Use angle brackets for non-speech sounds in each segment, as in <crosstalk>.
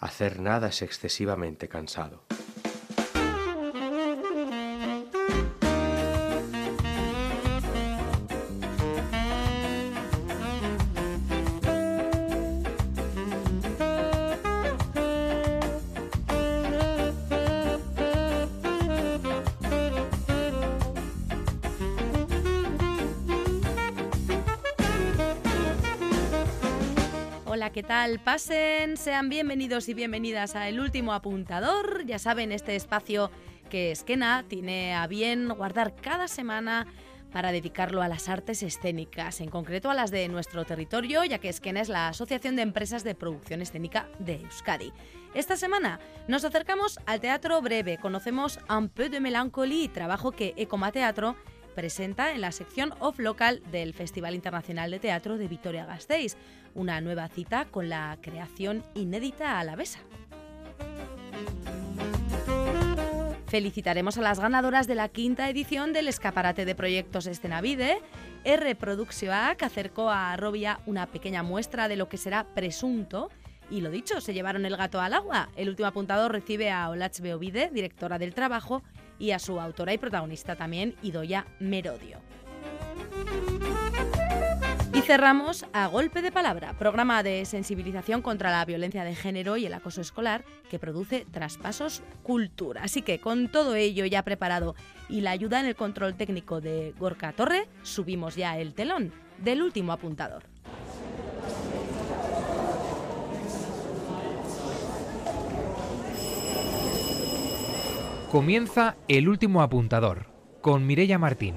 Hacer nada es excesivamente cansado. Tal? Pasen, sean bienvenidos y bienvenidas a El Último Apuntador. Ya saben, este espacio que Esquena tiene a bien guardar cada semana para dedicarlo a las artes escénicas, en concreto a las de nuestro territorio, ya que Esquena es la Asociación de Empresas de Producción Escénica de Euskadi. Esta semana nos acercamos al teatro breve, conocemos Un peu de mélancolie, trabajo que Ecoma Teatro presenta en la sección off local del Festival Internacional de Teatro de Vitoria-Gasteiz, una nueva cita con la creación inédita alavesa. Felicitaremos a las ganadoras de la quinta edición del escaparate de proyectos Escenavide. R Produccionac acercó a Robia una pequeña muestra de lo que será presunto y lo dicho, se llevaron el gato al agua. El último apuntador recibe a Olach Beovide, directora del trabajo, y a su autora y protagonista también, Idoya Merodio. Cerramos a Golpe de Palabra, programa de sensibilización contra la violencia de género y el acoso escolar que produce Traspasos Cultura. Así que con todo ello ya preparado y la ayuda en el control técnico de Gorka Torre, subimos ya el telón del último apuntador. Comienza el último apuntador con Mirella Martín.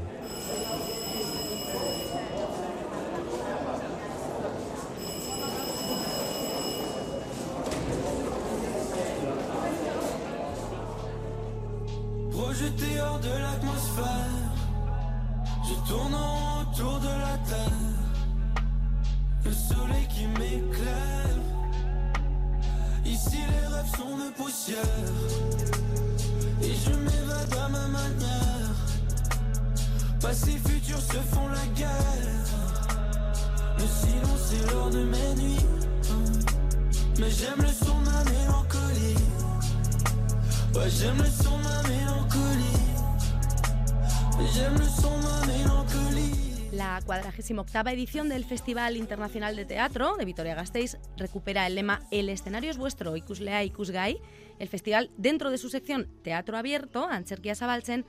48 edición del Festival Internacional de Teatro de Vitoria-Gasteiz recupera el lema El escenario es vuestro, ikuslea ikusgai. El festival, dentro de su sección Teatro Abierto, Ancherkia Sabaltzen,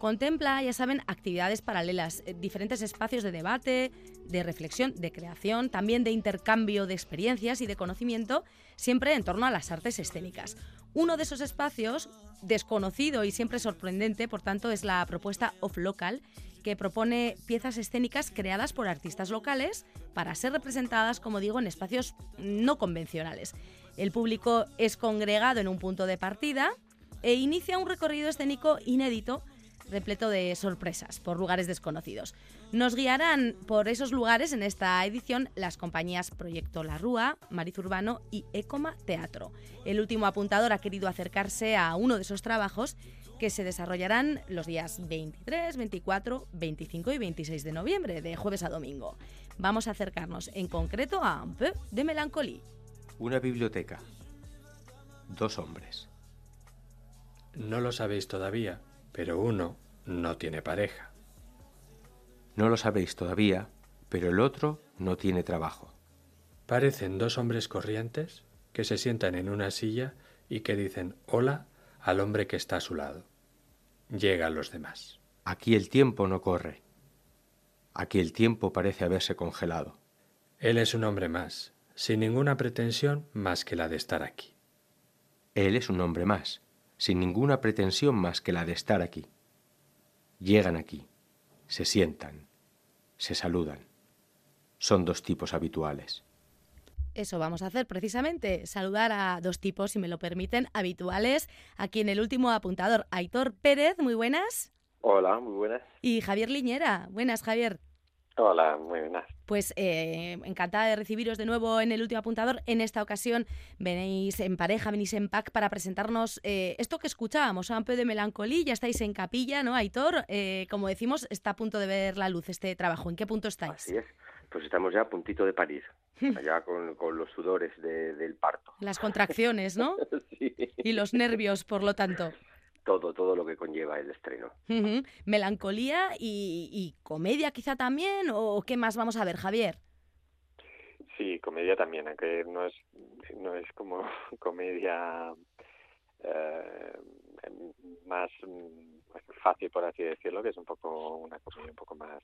contempla, ya saben, actividades paralelas, eh, diferentes espacios de debate, de reflexión, de creación, también de intercambio de experiencias y de conocimiento, siempre en torno a las artes escénicas. Uno de esos espacios, desconocido y siempre sorprendente, por tanto, es la propuesta Off Local, que propone piezas escénicas creadas por artistas locales para ser representadas, como digo, en espacios no convencionales. El público es congregado en un punto de partida e inicia un recorrido escénico inédito repleto de sorpresas por lugares desconocidos. Nos guiarán por esos lugares en esta edición las compañías Proyecto La Rúa, Mariz Urbano y Ecoma Teatro. El último apuntador ha querido acercarse a uno de esos trabajos que se desarrollarán los días 23, 24, 25 y 26 de noviembre, de jueves a domingo. Vamos a acercarnos en concreto a Un peu de melancolía. Una biblioteca. Dos hombres. No lo sabéis todavía, pero uno no tiene pareja. No lo sabéis todavía, pero el otro no tiene trabajo. Parecen dos hombres corrientes que se sientan en una silla y que dicen hola al hombre que está a su lado. Llegan los demás. Aquí el tiempo no corre. Aquí el tiempo parece haberse congelado. Él es un hombre más, sin ninguna pretensión más que la de estar aquí. Él es un hombre más, sin ninguna pretensión más que la de estar aquí. Llegan aquí, se sientan, se saludan. Son dos tipos habituales. Eso vamos a hacer precisamente, saludar a dos tipos, si me lo permiten, habituales. Aquí en el último apuntador, Aitor Pérez, muy buenas. Hola, muy buenas. Y Javier Liñera, buenas Javier. Hola, muy buenas. Pues eh, encantada de recibiros de nuevo en el último apuntador. En esta ocasión venéis en pareja, venís en pack para presentarnos eh, esto que escuchábamos, Amplio de Melancolía. Ya estáis en capilla, ¿no, Aitor? Eh, como decimos, está a punto de ver la luz este trabajo. ¿En qué punto estáis? Así es. pues estamos ya a puntito de parir, allá <laughs> con, con los sudores de- del parto. Las contracciones, ¿no? <laughs> Sí. Y los nervios, por lo tanto. Todo, todo lo que conlleva el estreno. Ujú. Melancolía y, y comedia quizá también, o qué más vamos a ver, Javier. Sí, comedia también, aunque no es, no es como <laughs> comedia eh, más mm, fácil, por así decirlo, que es un poco una comedia un poco más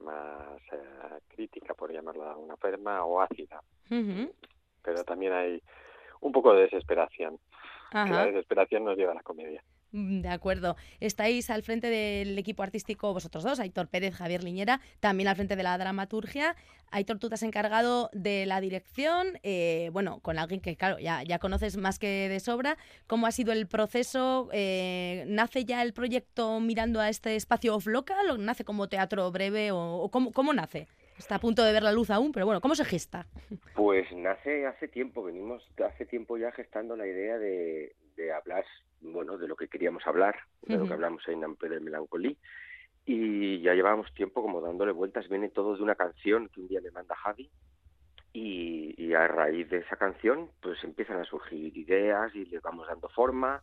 más eh, crítica, por llamarlo de alguna forma, o ácida. Pero también hay un poco de desesperación. que La desesperación nos lleva a la comedia. Mm, De acuerdo. Estáis al frente del equipo artístico vosotros dos, Aitor Pérez, Javier Liñera, también al frente de la dramaturgia. Aitor, tú te has encargado de la dirección, eh, bueno, con alguien que, claro, ya, ya conoces más que de sobra. ¿Cómo ha sido el proceso? Eh, ¿Nace ya el proyecto mirando a este espacio off local o nace como teatro breve o, o cómo, cómo nace? Está a punto de ver la luz aún, pero bueno, ¿cómo se gesta? Pues nace hace tiempo, venimos hace tiempo ya gestando la idea de, de hablar, bueno, de lo que queríamos hablar, de lo Ujú. que hablamos en Ampe del Melancolí, y ya llevábamos tiempo como dándole vueltas, viene todo de una canción que un día me manda Javi, y, y a raíz de esa canción pues empiezan a surgir ideas y le vamos dando forma,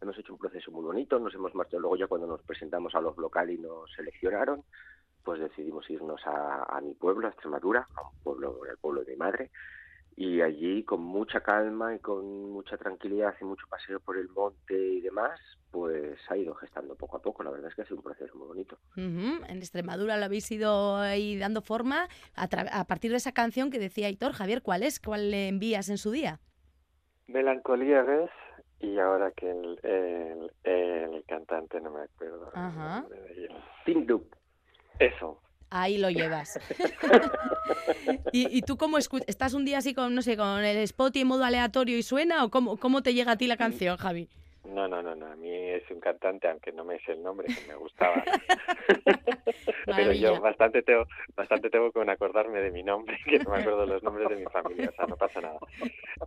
hemos hecho un proceso muy bonito, nos hemos marchado. Luego ya cuando nos presentamos a los locales y nos seleccionaron, pues decidimos irnos a, a mi pueblo, a Extremadura, a un pueblo, al pueblo de mi madre, y allí con mucha calma y con mucha tranquilidad y mucho paseo por el monte y demás, pues ha ido gestando poco a poco. La verdad es que ha sido un proceso muy bonito. Ujú, En Extremadura lo habéis ido ahí dando forma a, partir de esa canción que decía Aitor. Javier, ¿cuál es? ¿Cuál le envías en su día? Melancolía ves y ahora que el, el, el cantante no me acuerdo. el Ajá. Tim Duke. Eso. Ahí lo llevas. <laughs> ¿Y, y tú cómo escuchas? ¿Estás un día así con, no sé, con el spot y en modo aleatorio y suena? ¿O cómo, cómo te llega a ti la canción, Javi? No, no, no, no. A mí es un cantante, aunque no me sé el nombre, que me gustaba. <laughs> Pero yo bastante tengo, bastante tengo con acordarme de mi nombre, que no me acuerdo los nombres de mi familia, o sea, no pasa nada.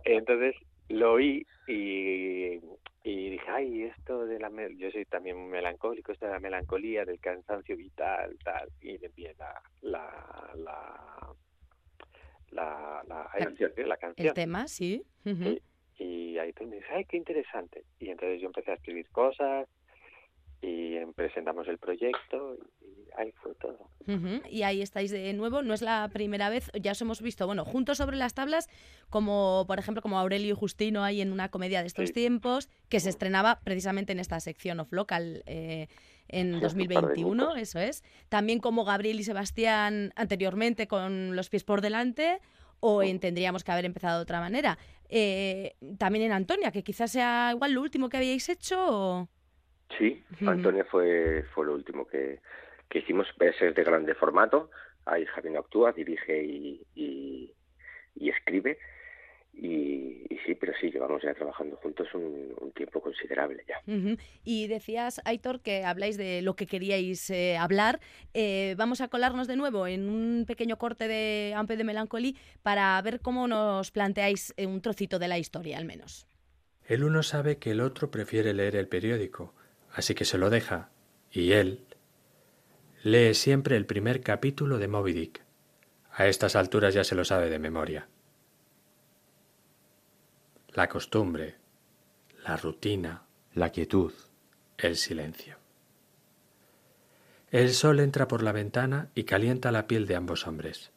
Entonces lo oí y, y dije, ay, esto de la... Yo soy también un melancólico, esto de la melancolía, del cansancio vital, tal, y envié la... la, la la, la, canción. la canción. El tema, sí. Sí. Y ahí tú me dices, ay, qué interesante. Y entonces yo empecé a escribir cosas y presentamos el proyecto y ahí fue todo. Y ahí estáis de nuevo, no es la primera vez, ya os hemos visto, bueno, juntos sobre las tablas, como por ejemplo como Aurelio y Justino ahí en una comedia de estos Sí. tiempos, que se estrenaba precisamente en esta sección off local eh, en Sí, hace un par de 2021, minutos. eso es. También como Gabriel y Sebastián anteriormente con los pies por delante, o en tendríamos que haber empezado de otra manera. Eh, también en Antonia, que quizás sea igual lo último que habíais hecho. o- Sí. Antonio fue, fue lo último que, que hicimos. Es de grande formato. Ahí Javi no actúa, dirige y, y, y escribe. Y, y sí, pero sí, llevamos ya trabajando juntos un, un tiempo considerable ya. Y decías, Aitor, que habláis de lo que queríais eh, hablar. Eh, vamos a colarnos de nuevo en un pequeño corte de Ampe de Melancolí para ver cómo nos planteáis eh, un trocito de la historia, al menos. El uno sabe que el otro prefiere leer el periódico, así que se lo deja, y él lee siempre el primer capítulo de Moby Dick. A estas alturas ya se lo sabe de memoria. La costumbre, la rutina, La quietud. el silencio. El sol entra por la ventana y calienta la piel de ambos hombres.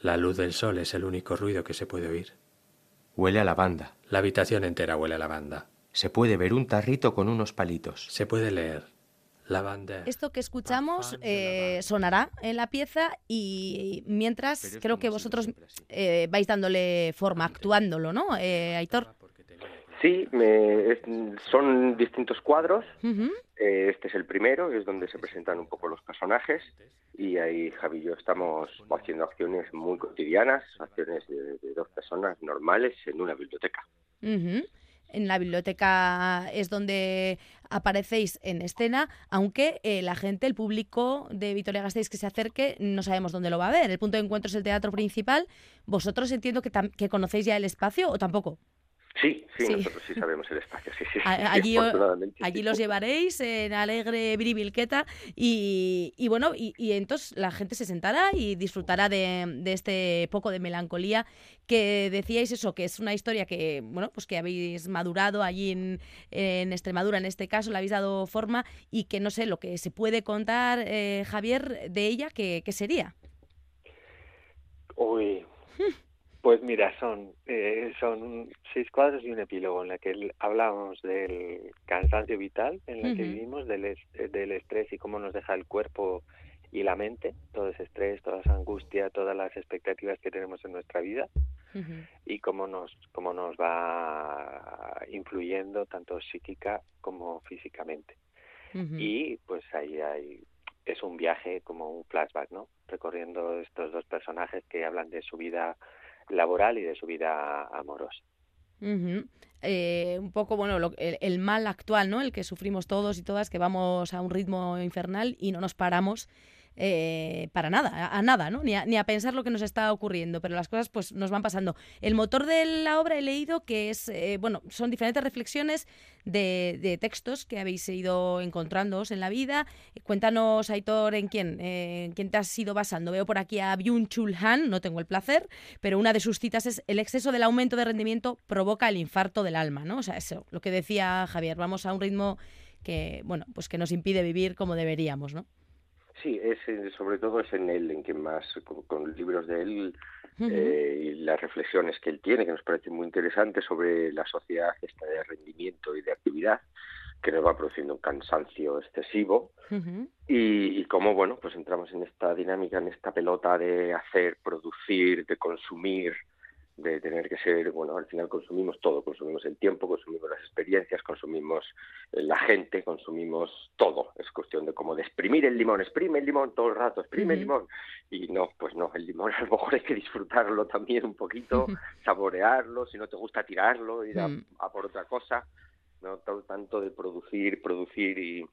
La luz del sol es el único ruido que se puede oír. Huele a lavanda. La habitación entera huele a lavanda. Se puede ver un tarrito con unos palitos. Se puede leer lavanda. Esto que escuchamos eh, sonará en la pieza y mientras creo que vosotros eh, vais dándole forma, actuándolo, ¿no, eh, Aitor? Sí, me- es- son distintos cuadros. Ujú. Eh, Este es el primero, es donde se presentan un poco los personajes y ahí Javi y yo estamos haciendo acciones muy cotidianas, acciones de, de dos personas normales en una biblioteca. Ujú. En la biblioteca es donde aparecéis en escena, aunque eh, la gente, el público de Vitoria Gasteiz que se acerque, no sabemos dónde lo va a ver. El punto de encuentro es el teatro principal. ¿Vosotros entiendo que, conocéis ya el espacio o tampoco? Sí, sí, Sí. nosotros sí sabemos el espacio, sí, sí. Allí, allí los llevaréis en alegre bribilqueta y, y bueno, y, y entonces la gente se sentará y disfrutará de, de este poco de melancolía que decíais eso, que es una historia que, bueno, pues que habéis madurado allí en, en Extremadura, en este caso, le habéis dado forma y que no sé, lo que se puede contar, eh, Javier, de ella, que, que sería. Uy, <laughs> pues mira, son, eh, son seis cuadros y un epílogo en la que hablamos del cansancio vital en la que vivimos, del, es- del estrés y cómo nos deja el cuerpo y la mente, todo ese estrés, toda esa angustia, todas las expectativas que tenemos en nuestra vida y cómo nos, cómo nos va influyendo tanto psíquica como físicamente. Y pues ahí hay, es un viaje como un flashback, ¿no? Recorriendo estos dos personajes que hablan de su vida laboral y de su vida amorosa. Eh, un poco, bueno, lo- el, el mal actual, ¿no? El que sufrimos todos y todas, que vamos a un ritmo infernal y no nos paramos eh, para nada, a, nada, ¿no? Ni a, pensar lo que nos está ocurriendo, pero las cosas pues nos van pasando. El motor de la obra he leído que es, eh, bueno, son diferentes reflexiones de, textos que habéis ido encontrándoos en la vida. Cuéntanos, Aitor, en quién, eh, en quién te has ido basando. Veo por aquí a Byung-Chul Han, no tengo el placer, pero una de sus citas es el exceso del aumento de rendimiento provoca el infarto del alma, ¿no? O sea, eso, lo que decía Javier, vamos a un ritmo que, bueno, pues que nos impide vivir como deberíamos, ¿no? Sí, es, sobre todo es en él en que más, con, con libros de él eh, y las reflexiones que él tiene, que nos parecen muy interesantes sobre la sociedad esta de rendimiento y de actividad, que nos va produciendo un cansancio excesivo y, y cómo, bueno, pues entramos en esta dinámica, en esta pelota de hacer, producir, de consumir, de tener que ser, bueno, al final consumimos todo, consumimos el tiempo, consumimos las experiencias, consumimos eh, la gente, consumimos todo. Es cuestión de como de exprimir el limón, exprime el limón todo el rato, exprime el limón. Y no, pues no, el limón <laughs> a lo mejor hay que disfrutarlo también un poquito, <laughs> saborearlo, si no te gusta tirarlo, ir a, Mm. a por otra cosa, no Tan- tanto de producir, producir y,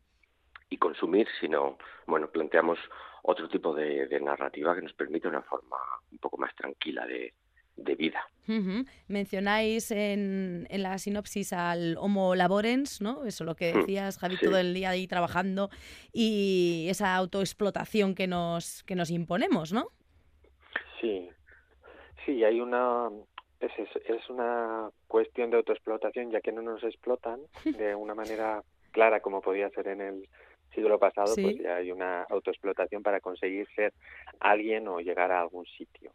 y consumir, sino, bueno, planteamos otro tipo de, de narrativa que nos permite una forma un poco más tranquila de, de vida. Mencionáis en, en la sinopsis al Homo Laborens, ¿no? Eso lo que Mm, decías, Javi, sí. todo el día ahí trabajando y esa autoexplotación que nos, que nos imponemos, ¿no? Sí, sí, hay una es, es, es una cuestión de autoexplotación, ya que no nos explotan <laughs> de una manera clara como podía ser en el siglo pasado, Sí. pues ya hay una autoexplotación para conseguir ser alguien o llegar a algún sitio.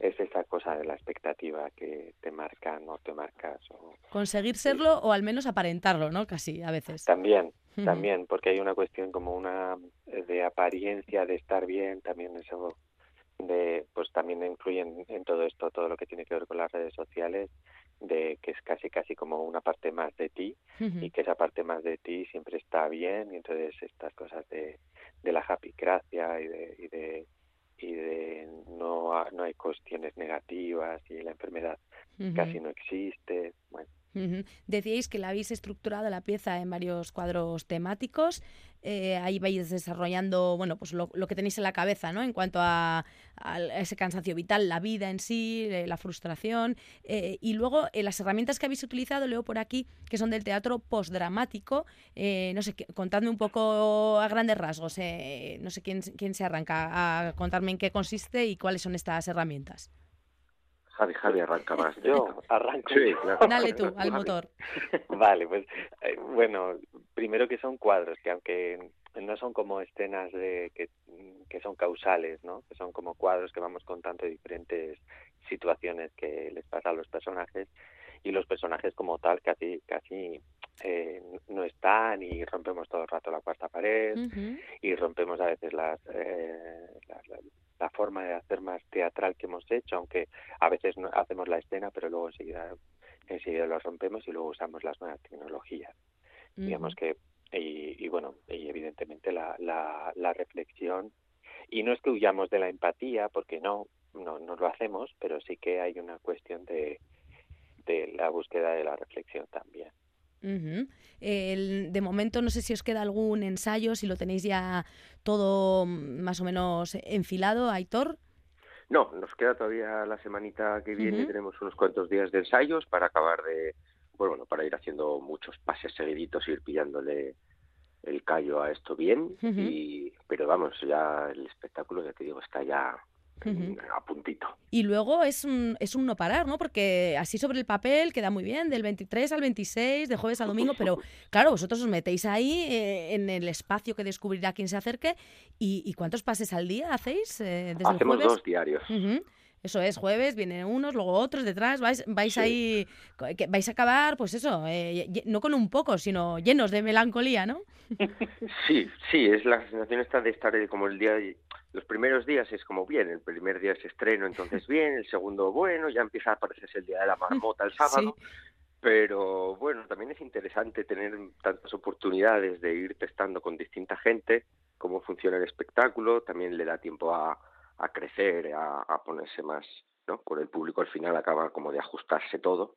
Es esa cosa de la expectativa que te marcan o te marcas. O... Conseguir serlo o al menos aparentarlo, ¿no? Casi, a veces. También, también, porque hay una cuestión como una eh, de apariencia, de estar bien, también eso de pues también influye en, en todo esto, todo lo que tiene que ver con las redes sociales, de que es casi casi como una parte más de ti y que esa parte más de ti siempre está bien y entonces estas cosas de, de la happy gracia y de, y de y de no no hay cuestiones negativas y la enfermedad casi no existe bueno Decíais que la habéis estructurado la pieza en varios cuadros temáticos. eh, ahí vais desarrollando, bueno, pues lo, que tenéis en la cabeza, ¿no? En cuanto a, ese cansancio vital, la vida en sí, eh, la frustración. eh, y luego las herramientas que habéis utilizado, leo por aquí, que son del teatro postdramático. No sé, contadme un poco a grandes rasgos. no sé quién, quién se arranca a contarme en qué consiste y cuáles son estas herramientas. Javi, Javi, arranca más. yo arranco Sí, claro. Dale tú, al motor. <laughs> Vale, pues eh, bueno, primero que son cuadros, que aunque no son como escenas de que, que son causales, ¿no? Que son como cuadros que vamos contando diferentes situaciones que les pasa a los personajes y los personajes como tal casi casi eh, no están y rompemos todo el rato la cuarta pared y rompemos a veces las, eh, la, la- forma de hacer más teatral que hemos hecho, aunque a veces no hacemos la escena, pero luego enseguida, enseguida lo rompemos y luego usamos las nuevas tecnologías. Digamos que, y, y bueno, y evidentemente la, la, la reflexión, y no es que huyamos de la empatía, porque no, no, no lo hacemos, pero sí que hay una cuestión de, de la búsqueda de la reflexión también. El- de momento no sé si os queda algún ensayo, si lo tenéis ya todo mm, más o menos enfilado, Aitor. No, nos queda todavía la semanita que viene, tenemos unos cuantos días de ensayos para acabar de, pues bueno, para ir haciendo muchos pases seguiditos, ir pillándole el callo a esto bien, y, pero vamos, ya el espectáculo, ya te digo, está ya A puntito. Y luego es un, es un no parar, ¿no? Porque así sobre el papel queda muy bien, del 23 al 26, de jueves a domingo, pero <laughs> claro, vosotros os metéis ahí eh, en el espacio que descubrirá quien se acerque. ¿Y, y cuántos pases al día hacéis eh, desde Hacemos el jueves? dos diarios. Eso es, jueves, vienen unos, luego otros detrás, vais, vais Sí. ahí, que vais a acabar, pues eso, eh, no con un poco, sino llenos de melancolía, ¿no? <laughs> Sí, sí, es la sensación esta de estar eh, como el día, los primeros días es como bien, el primer día es estreno, entonces <laughs> bien, el segundo bueno, ya empieza a aparecerse el día de la marmota el sábado, pero bueno, también es interesante tener tantas oportunidades de ir testando con distinta gente cómo funciona el espectáculo, también le da tiempo a, a crecer, a, a ponerse más, ¿no? Con el público al final acaba como de ajustarse todo.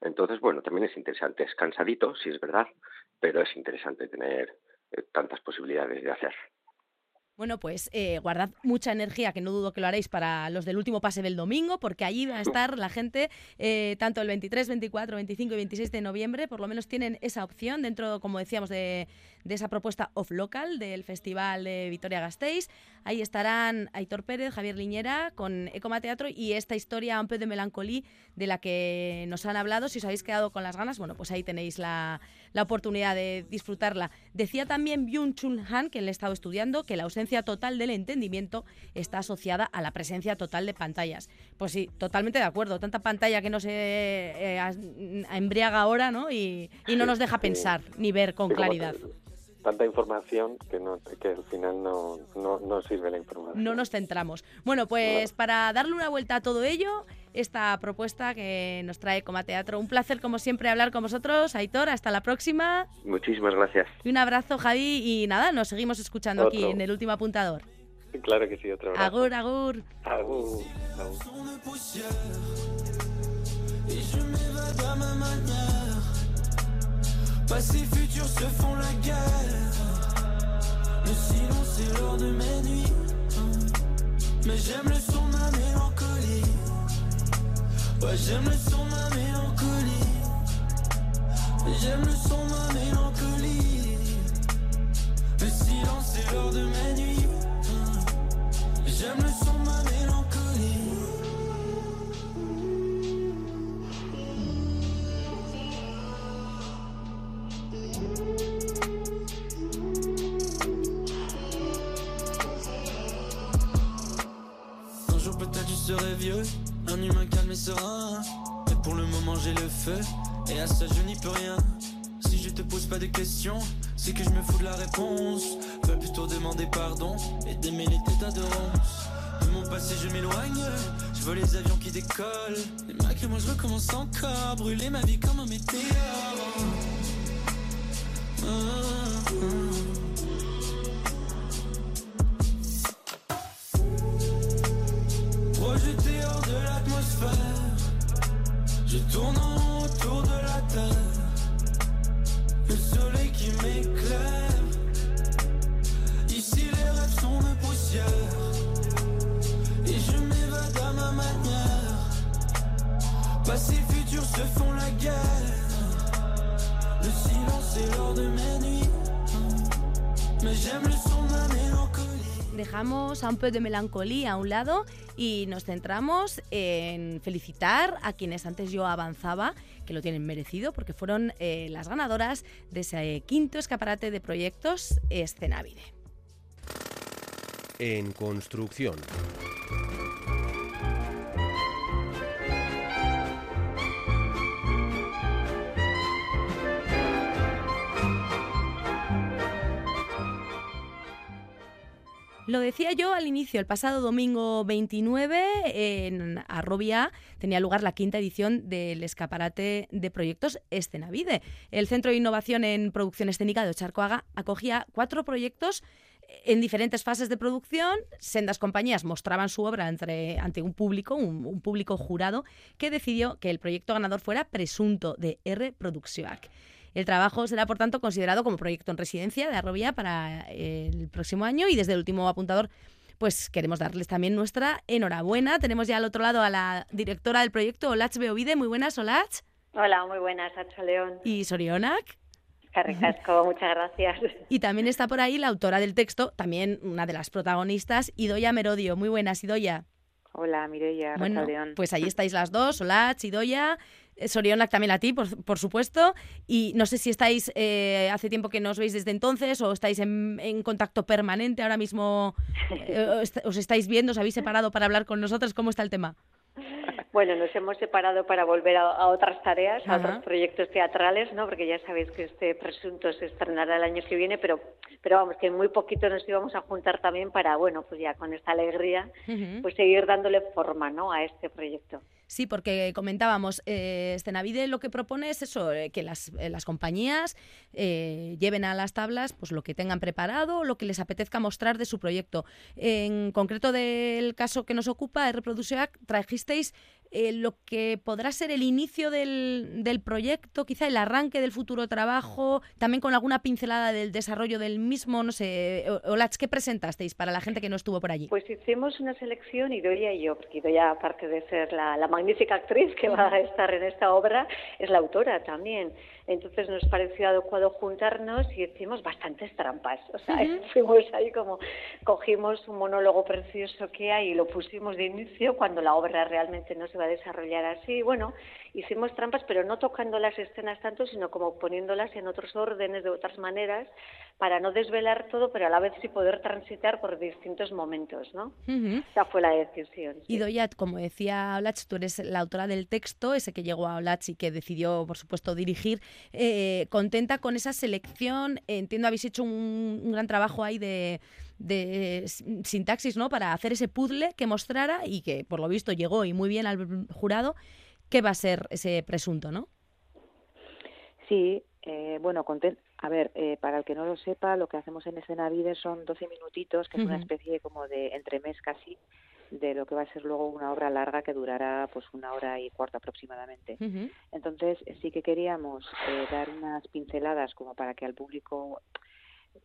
Entonces, bueno, también es interesante, es cansadito, sí es verdad, pero es interesante tener eh, tantas posibilidades de hacer. Bueno, pues eh, guardad mucha energía, que no dudo que lo haréis para los del último pase del domingo, porque allí va a estar la gente eh, tanto el 23, 24, 25 y 26 de noviembre, por lo menos tienen esa opción dentro, como decíamos, de, de esa propuesta off-local del Festival de Vitoria-Gasteiz. Ahí estarán Aitor Pérez, Javier Liñera con Ecoma Teatro y esta historia Un peu de melancolía de la que nos han hablado. Si os habéis quedado con las ganas, bueno, pues ahí tenéis la, la oportunidad de disfrutarla. Decía también Byung Chul Han, que le he estado estudiando, que la ausencia total del entendimiento está asociada a la presencia total de pantallas. Pues sí, totalmente de acuerdo. Tanta pantalla que no se eh, embriaga ahora, ¿no? Y, y no nos deja pensar ni ver con claridad. Tanta información que, no, que al final no, no, no sirve la información. No nos centramos. Bueno, pues para darle una vuelta a todo ello, esta propuesta que nos trae Coma Teatro. Un placer, como siempre, hablar con vosotros. Aitor, hasta la próxima. Muchísimas gracias. Y un abrazo, Javi. Y nada, nos seguimos escuchando aquí Otro. en el último apuntador. Claro que sí, otro abrazo. Agur, agur. Agur, agur. Passé futur se font la guerre. Le silence est l'heure de mes nuits. Mais j'aime le son de ma mélancolie. Ouais j'aime le son de ma mélancolie. J'aime le son de ma mélancolie. Le silence est l'heure de mes nuits. J'aime le son humain calme et serein. Mais pour le moment j'ai le feu, et à ça je n'y peux rien. Si je te pose pas de questions, c'est que je me fous de la réponse. Va plutôt demander pardon et démêler tes tas de. De mon passé je m'éloigne, je vois les avions qui décollent. Et moi je recommence encore, brûler ma vie comme un météore. Ah, je tourne autour de la terre. Le soleil qui m'éclaire. Ici les rêves sont de poussière. Et je m'évade à ma manière. Passé, futur se font la guerre. Le silence est l'heure de mes nuits. Mais j'aime le son de ma mélancolie. Dejamos un peu de melancolía a un lado y nos centramos en felicitar a quienes antes yo avanzaba, que lo tienen merecido, porque fueron eh, las ganadoras de ese quinto escaparate de proyectos Escenavide. En construcción. Lo decía yo al inicio, el pasado domingo 29 en Arrobia tenía lugar la quinta edición del escaparate de proyectos Escenavide. El Centro de Innovación en Producción Escénica de Ocharcoaga acogía cuatro proyectos en diferentes fases de producción. Sendas compañías mostraban su obra ante un público, un, un público jurado, que decidió que el proyecto ganador fuera Presunto de R Produccionac. El trabajo será, por tanto, considerado como proyecto en residencia de Arrobia para eh, el próximo año y desde el último apuntador pues queremos darles también nuestra enhorabuena. Tenemos ya al otro lado a la directora del proyecto, Olach Beovide. Muy buenas, Olach. Hola, muy buenas, Hacho León. Y Sorionak. Carricasco, muchas gracias. Y también está por ahí la autora del texto, también una de las protagonistas, Idoya Merodio. Muy buenas, Idoya. Hola, Mireia, Bueno, León. pues ahí <laughs> estáis las dos, Olach, Idoya, eh, Sorionak también a ti, por, por supuesto. Y no sé si estáis, eh, hace tiempo que nos veis desde entonces o estáis en, en contacto permanente ahora mismo, eh, <laughs> os, os estáis viendo, os habéis separado para hablar con nosotros. ¿Cómo está el tema? Bueno, nos hemos separado para volver a, a otras tareas, a Ajá. otros proyectos teatrales, ¿no? Porque ya sabéis que este presunto se estrenará el año que viene, pero, pero vamos, que en muy poquito nos íbamos a juntar también para, bueno, pues ya con esta alegría, pues seguir dándole forma, ¿no? A este proyecto. Sí, porque comentábamos, eh, Stenavide lo que propone es eso, eh, que las, eh, las compañías eh, lleven a las tablas pues lo que tengan preparado, lo que les apetezca mostrar de su proyecto. En concreto del caso que nos ocupa, Reproduceac, trajisteis eh, lo que podrá ser el inicio del, del proyecto, quizá el arranque del futuro trabajo, también con alguna pincelada del desarrollo del mismo, no sé, Olach, ¿qué presentasteis para la gente que no estuvo por allí? Pues hicimos una selección, Idoia y yo, porque Idoia, aparte de ser la, la magnífica actriz que va a estar en esta obra, es la autora también. Entonces nos pareció adecuado juntarnos y hicimos bastantes trampas. O sea, fuimos ahí como, cogimos un monólogo precioso que hay y lo pusimos de inicio cuando la obra realmente no se va a desarrollar así. Bueno, hicimos trampas, pero no tocando las escenas tanto, sino como poniéndolas en otros órdenes, de otras maneras, para no desvelar todo, pero a la vez sí poder transitar por distintos momentos, ¿no? Esa fue la decisión. sí. Y Doyat, como decía Olach, tú eres la autora del texto, ese que llegó a Olach y que decidió, por supuesto, dirigir. Eh, contenta con esa selección. Entiendo, habéis hecho un, un gran trabajo ahí de, de sin- sintaxis, ¿no? Para hacer ese puzzle que mostrara y que, por lo visto, llegó y muy bien al jurado. ¿Qué va a ser ese presunto, no? Sí, eh, bueno, conten- a ver, eh, para el que no lo sepa, lo que hacemos en Escena Vive son 12 minutitos, que es una especie como de entremés casi de lo que va a ser luego una obra larga que durará pues una hora y cuarto aproximadamente. Entonces sí que queríamos eh, dar unas pinceladas como para que al público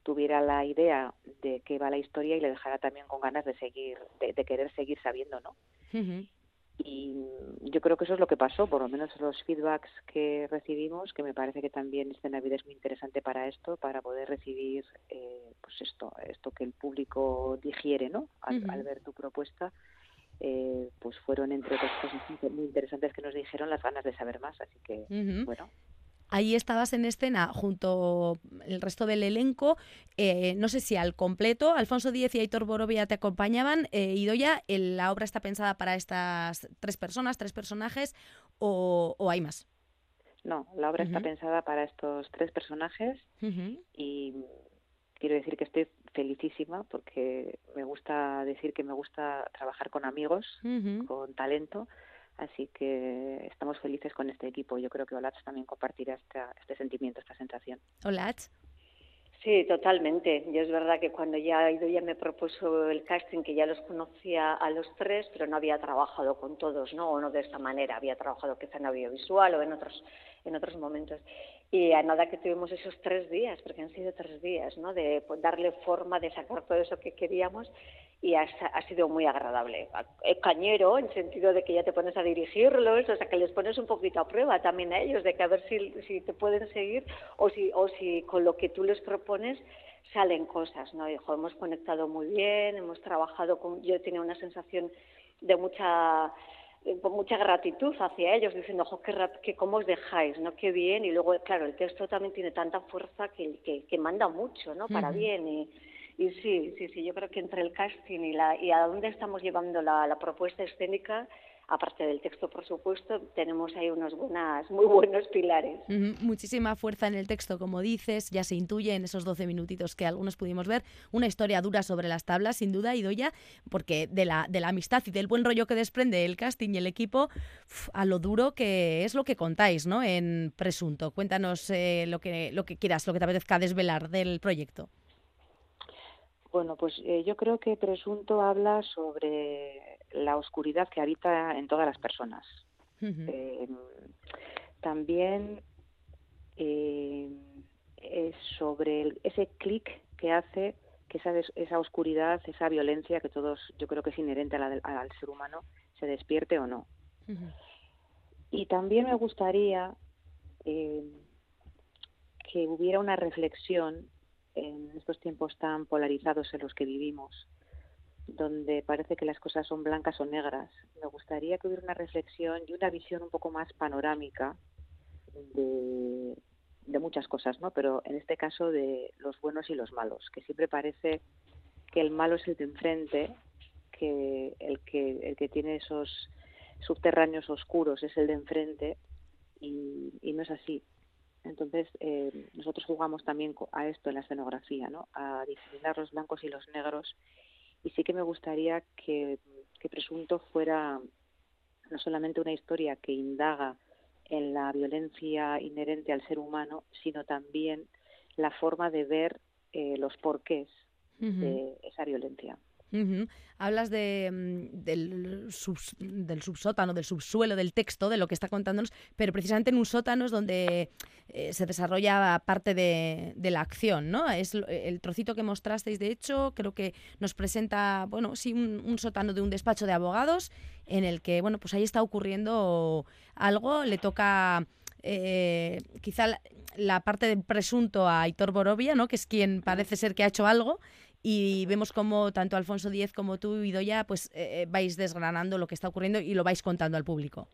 tuviera la idea de qué va la historia y le dejara también con ganas de seguir, de, de querer seguir sabiendo, ¿no? Ujú. Y yo creo que eso es lo que pasó, por lo menos los feedbacks que recibimos, que me parece que también este Navidad es muy interesante para esto, para poder recibir eh, pues esto, esto que el público digiere, ¿no? Al, ver tu propuesta, eh, pues fueron entre otras cosas muy- interesantes que nos dijeron las ganas de saber más, así que bueno. Ahí estabas en escena junto el resto del elenco, eh, no sé si al completo, Alfonso Díez y Aitor Borovia te acompañaban. Eh, Idoya, ¿la obra está pensada para estas tres personas, tres personajes o, o hay más? No, la obra está pensada para estos tres personajes y quiero decir que estoy felicísima porque me gusta decir que me gusta trabajar con amigos, con talento, así que estamos felices con este equipo. Yo creo que Olach también compartirá esta- este sentimiento, esta sensación. Ach. Sí, totalmente. Yo es verdad que cuando ya Idoia me propuso el casting, que ya los conocía a los tres, pero no había trabajado con todos, ¿no? O no de esta manera. Había trabajado quizá en audiovisual o en otros, en otros momentos. Y a nada que tuvimos esos tres días, porque han sido tres días, ¿no? De pues, darle forma, de sacar todo eso que queríamos y ha, ha sido muy agradable. Es cañero, en sentido de que ya te pones a dirigirlos, o sea, que les pones un poquito a prueba también a ellos, de que a ver si, si te pueden seguir o si, o si con lo que tú les propones salen cosas, ¿no? Hijo, hemos conectado muy bien, hemos trabajado con, yo tenía una sensación de mucha eh, con mucha gratitud hacia ellos, diciendo, ojo, qué, que cómo os dejáis, ¿no? Qué bien. Y luego, claro, el texto también tiene tanta fuerza que, que, que manda mucho, ¿no? Para bien. Y, y sí, sí, sí, yo creo que entre el casting y, la, y a dónde estamos llevando la, la propuesta escénica, aparte del texto, por supuesto, tenemos ahí unos buenas, muy buenos pilares. Muchísima fuerza en el texto, como dices, ya se intuye en esos 12 minutitos que algunos pudimos ver. Una historia dura sobre las tablas, sin duda, Idoya, porque de la, de la amistad y del buen rollo que desprende el casting y el equipo, a lo duro que es lo que contáis, ¿no? En Presunto. Cuéntanos eh, lo, que, lo que quieras, lo que te apetezca desvelar del proyecto. Bueno, pues eh, yo creo que Presunto habla sobre la oscuridad que habita en todas las personas. Eh, también eh, es sobre el- ese clic que hace que esa, esa oscuridad, esa violencia que todos, yo creo que es inherente al ser humano, se despierte o no. Y también me gustaría eh, que hubiera una reflexión en estos tiempos tan polarizados en los que vivimos, donde parece que las cosas son blancas o negras. Me gustaría que hubiera una reflexión y una visión un poco más panorámica de, muchas cosas, ¿no? Pero en este caso de los buenos y los malos, que siempre parece que el malo es el de enfrente, que el que el que tiene esos subterráneos oscuros es el de enfrente y, no es así. Entonces, eh, nosotros jugamos también a esto en la escenografía, ¿no? a discriminar los blancos y los negros. Y sí que me gustaría que, que Presunto fuera no solamente una historia que indaga en la violencia inherente al ser humano, sino también la forma de ver eh, los porqués de esa violencia. Hablas de, mm, del, del, subsótano, del subsuelo, del texto, de lo que está contándonos, pero precisamente en un sótano es donde eh, se desarrolla parte de, la acción, ¿no? Es el trocito que mostrasteis, de hecho, creo que nos presenta, bueno, sí, un, sótano de un despacho de abogados en el que, bueno, pues ahí está ocurriendo algo, le toca... Eh, quizá la, parte de presunto a Aitor Borovia, ¿no? que es quien parece ser que ha hecho algo, y vemos como tanto Alfonso Díez como tú, Idoya, pues eh, eh, vais desgranando lo que está ocurriendo y lo vais contando al público.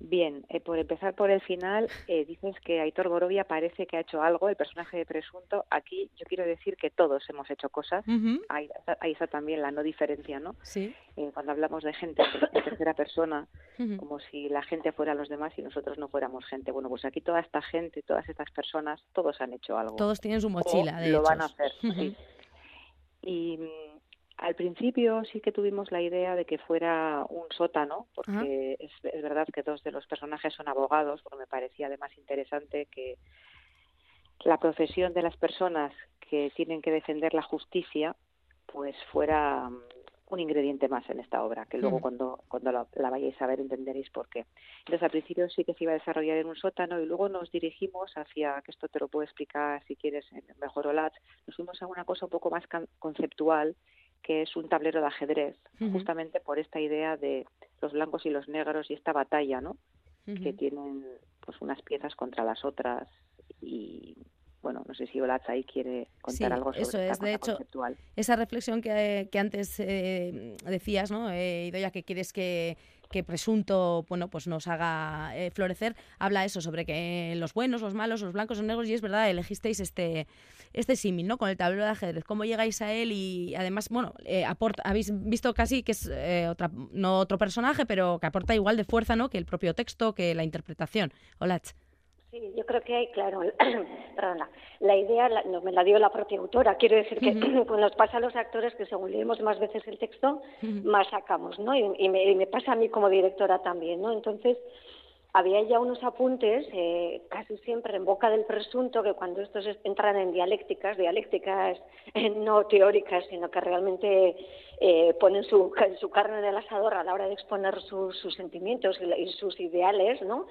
Bien, eh, por empezar por el final, eh, dices que Aitor Borovia parece que ha hecho algo, el personaje de presunto. Aquí yo quiero decir que todos hemos hecho cosas. ahí, está también la no diferencia, ¿no? Sí. Eh, cuando hablamos de gente en tercera persona, como si la gente fuera los demás y nosotros no fuéramos gente. Bueno, pues aquí toda esta gente, todas estas personas, todos han hecho algo. Todos tienen su mochila, de Lo van a hacer, sí. Y al principio sí que tuvimos la idea de que fuera un sótano, porque es, verdad que dos de los personajes son abogados, porque me parecía además interesante que la profesión de las personas que tienen que defender la justicia, pues fuera mm, un ingrediente más en esta obra, que luego cuando, cuando la, vayáis a ver entenderéis por qué. Entonces, al principio sí que se iba a desarrollar en un sótano y luego nos dirigimos hacia, que esto te lo puedo explicar si quieres Mejor Olat, nos fuimos a una cosa un poco más conceptual que es un tablero de ajedrez, justamente por esta idea de los blancos y los negros y esta batalla, ¿no? Que tienen pues unas piezas contra las otras y bueno, no sé si Olatz ahí quiere contar algo sobre eso es, de hecho, esa reflexión que, que antes eh, decías, ¿no? Eh, Idoya, que quieres que que presunto bueno pues nos haga eh, florecer habla eso sobre que los buenos los malos los blancos los negros y es verdad elegisteis este este símil no con el tablero de ajedrez. Cómo llegáis a él y además bueno eh, aporta habéis visto casi que es eh, otra no otro personaje pero que aporta igual de fuerza no que el propio texto que la interpretación. Hola Sí, yo creo que hay, claro, <clears throat> perdona, la idea no, me la dio la propia autora. Quiero decir que pues <clears throat> nos pasa a los actores que según leemos más veces el texto, más sacamos, ¿no? Y, me, pasa a mí como directora también, ¿no? Entonces, había ya unos apuntes, eh, casi siempre en boca del presunto, que cuando estos entran en dialécticas, dialécticas eh, no teóricas, sino que realmente eh, ponen su, su carne en el asador a la hora de exponer sus sentimientos y, y sus ideales, ¿no?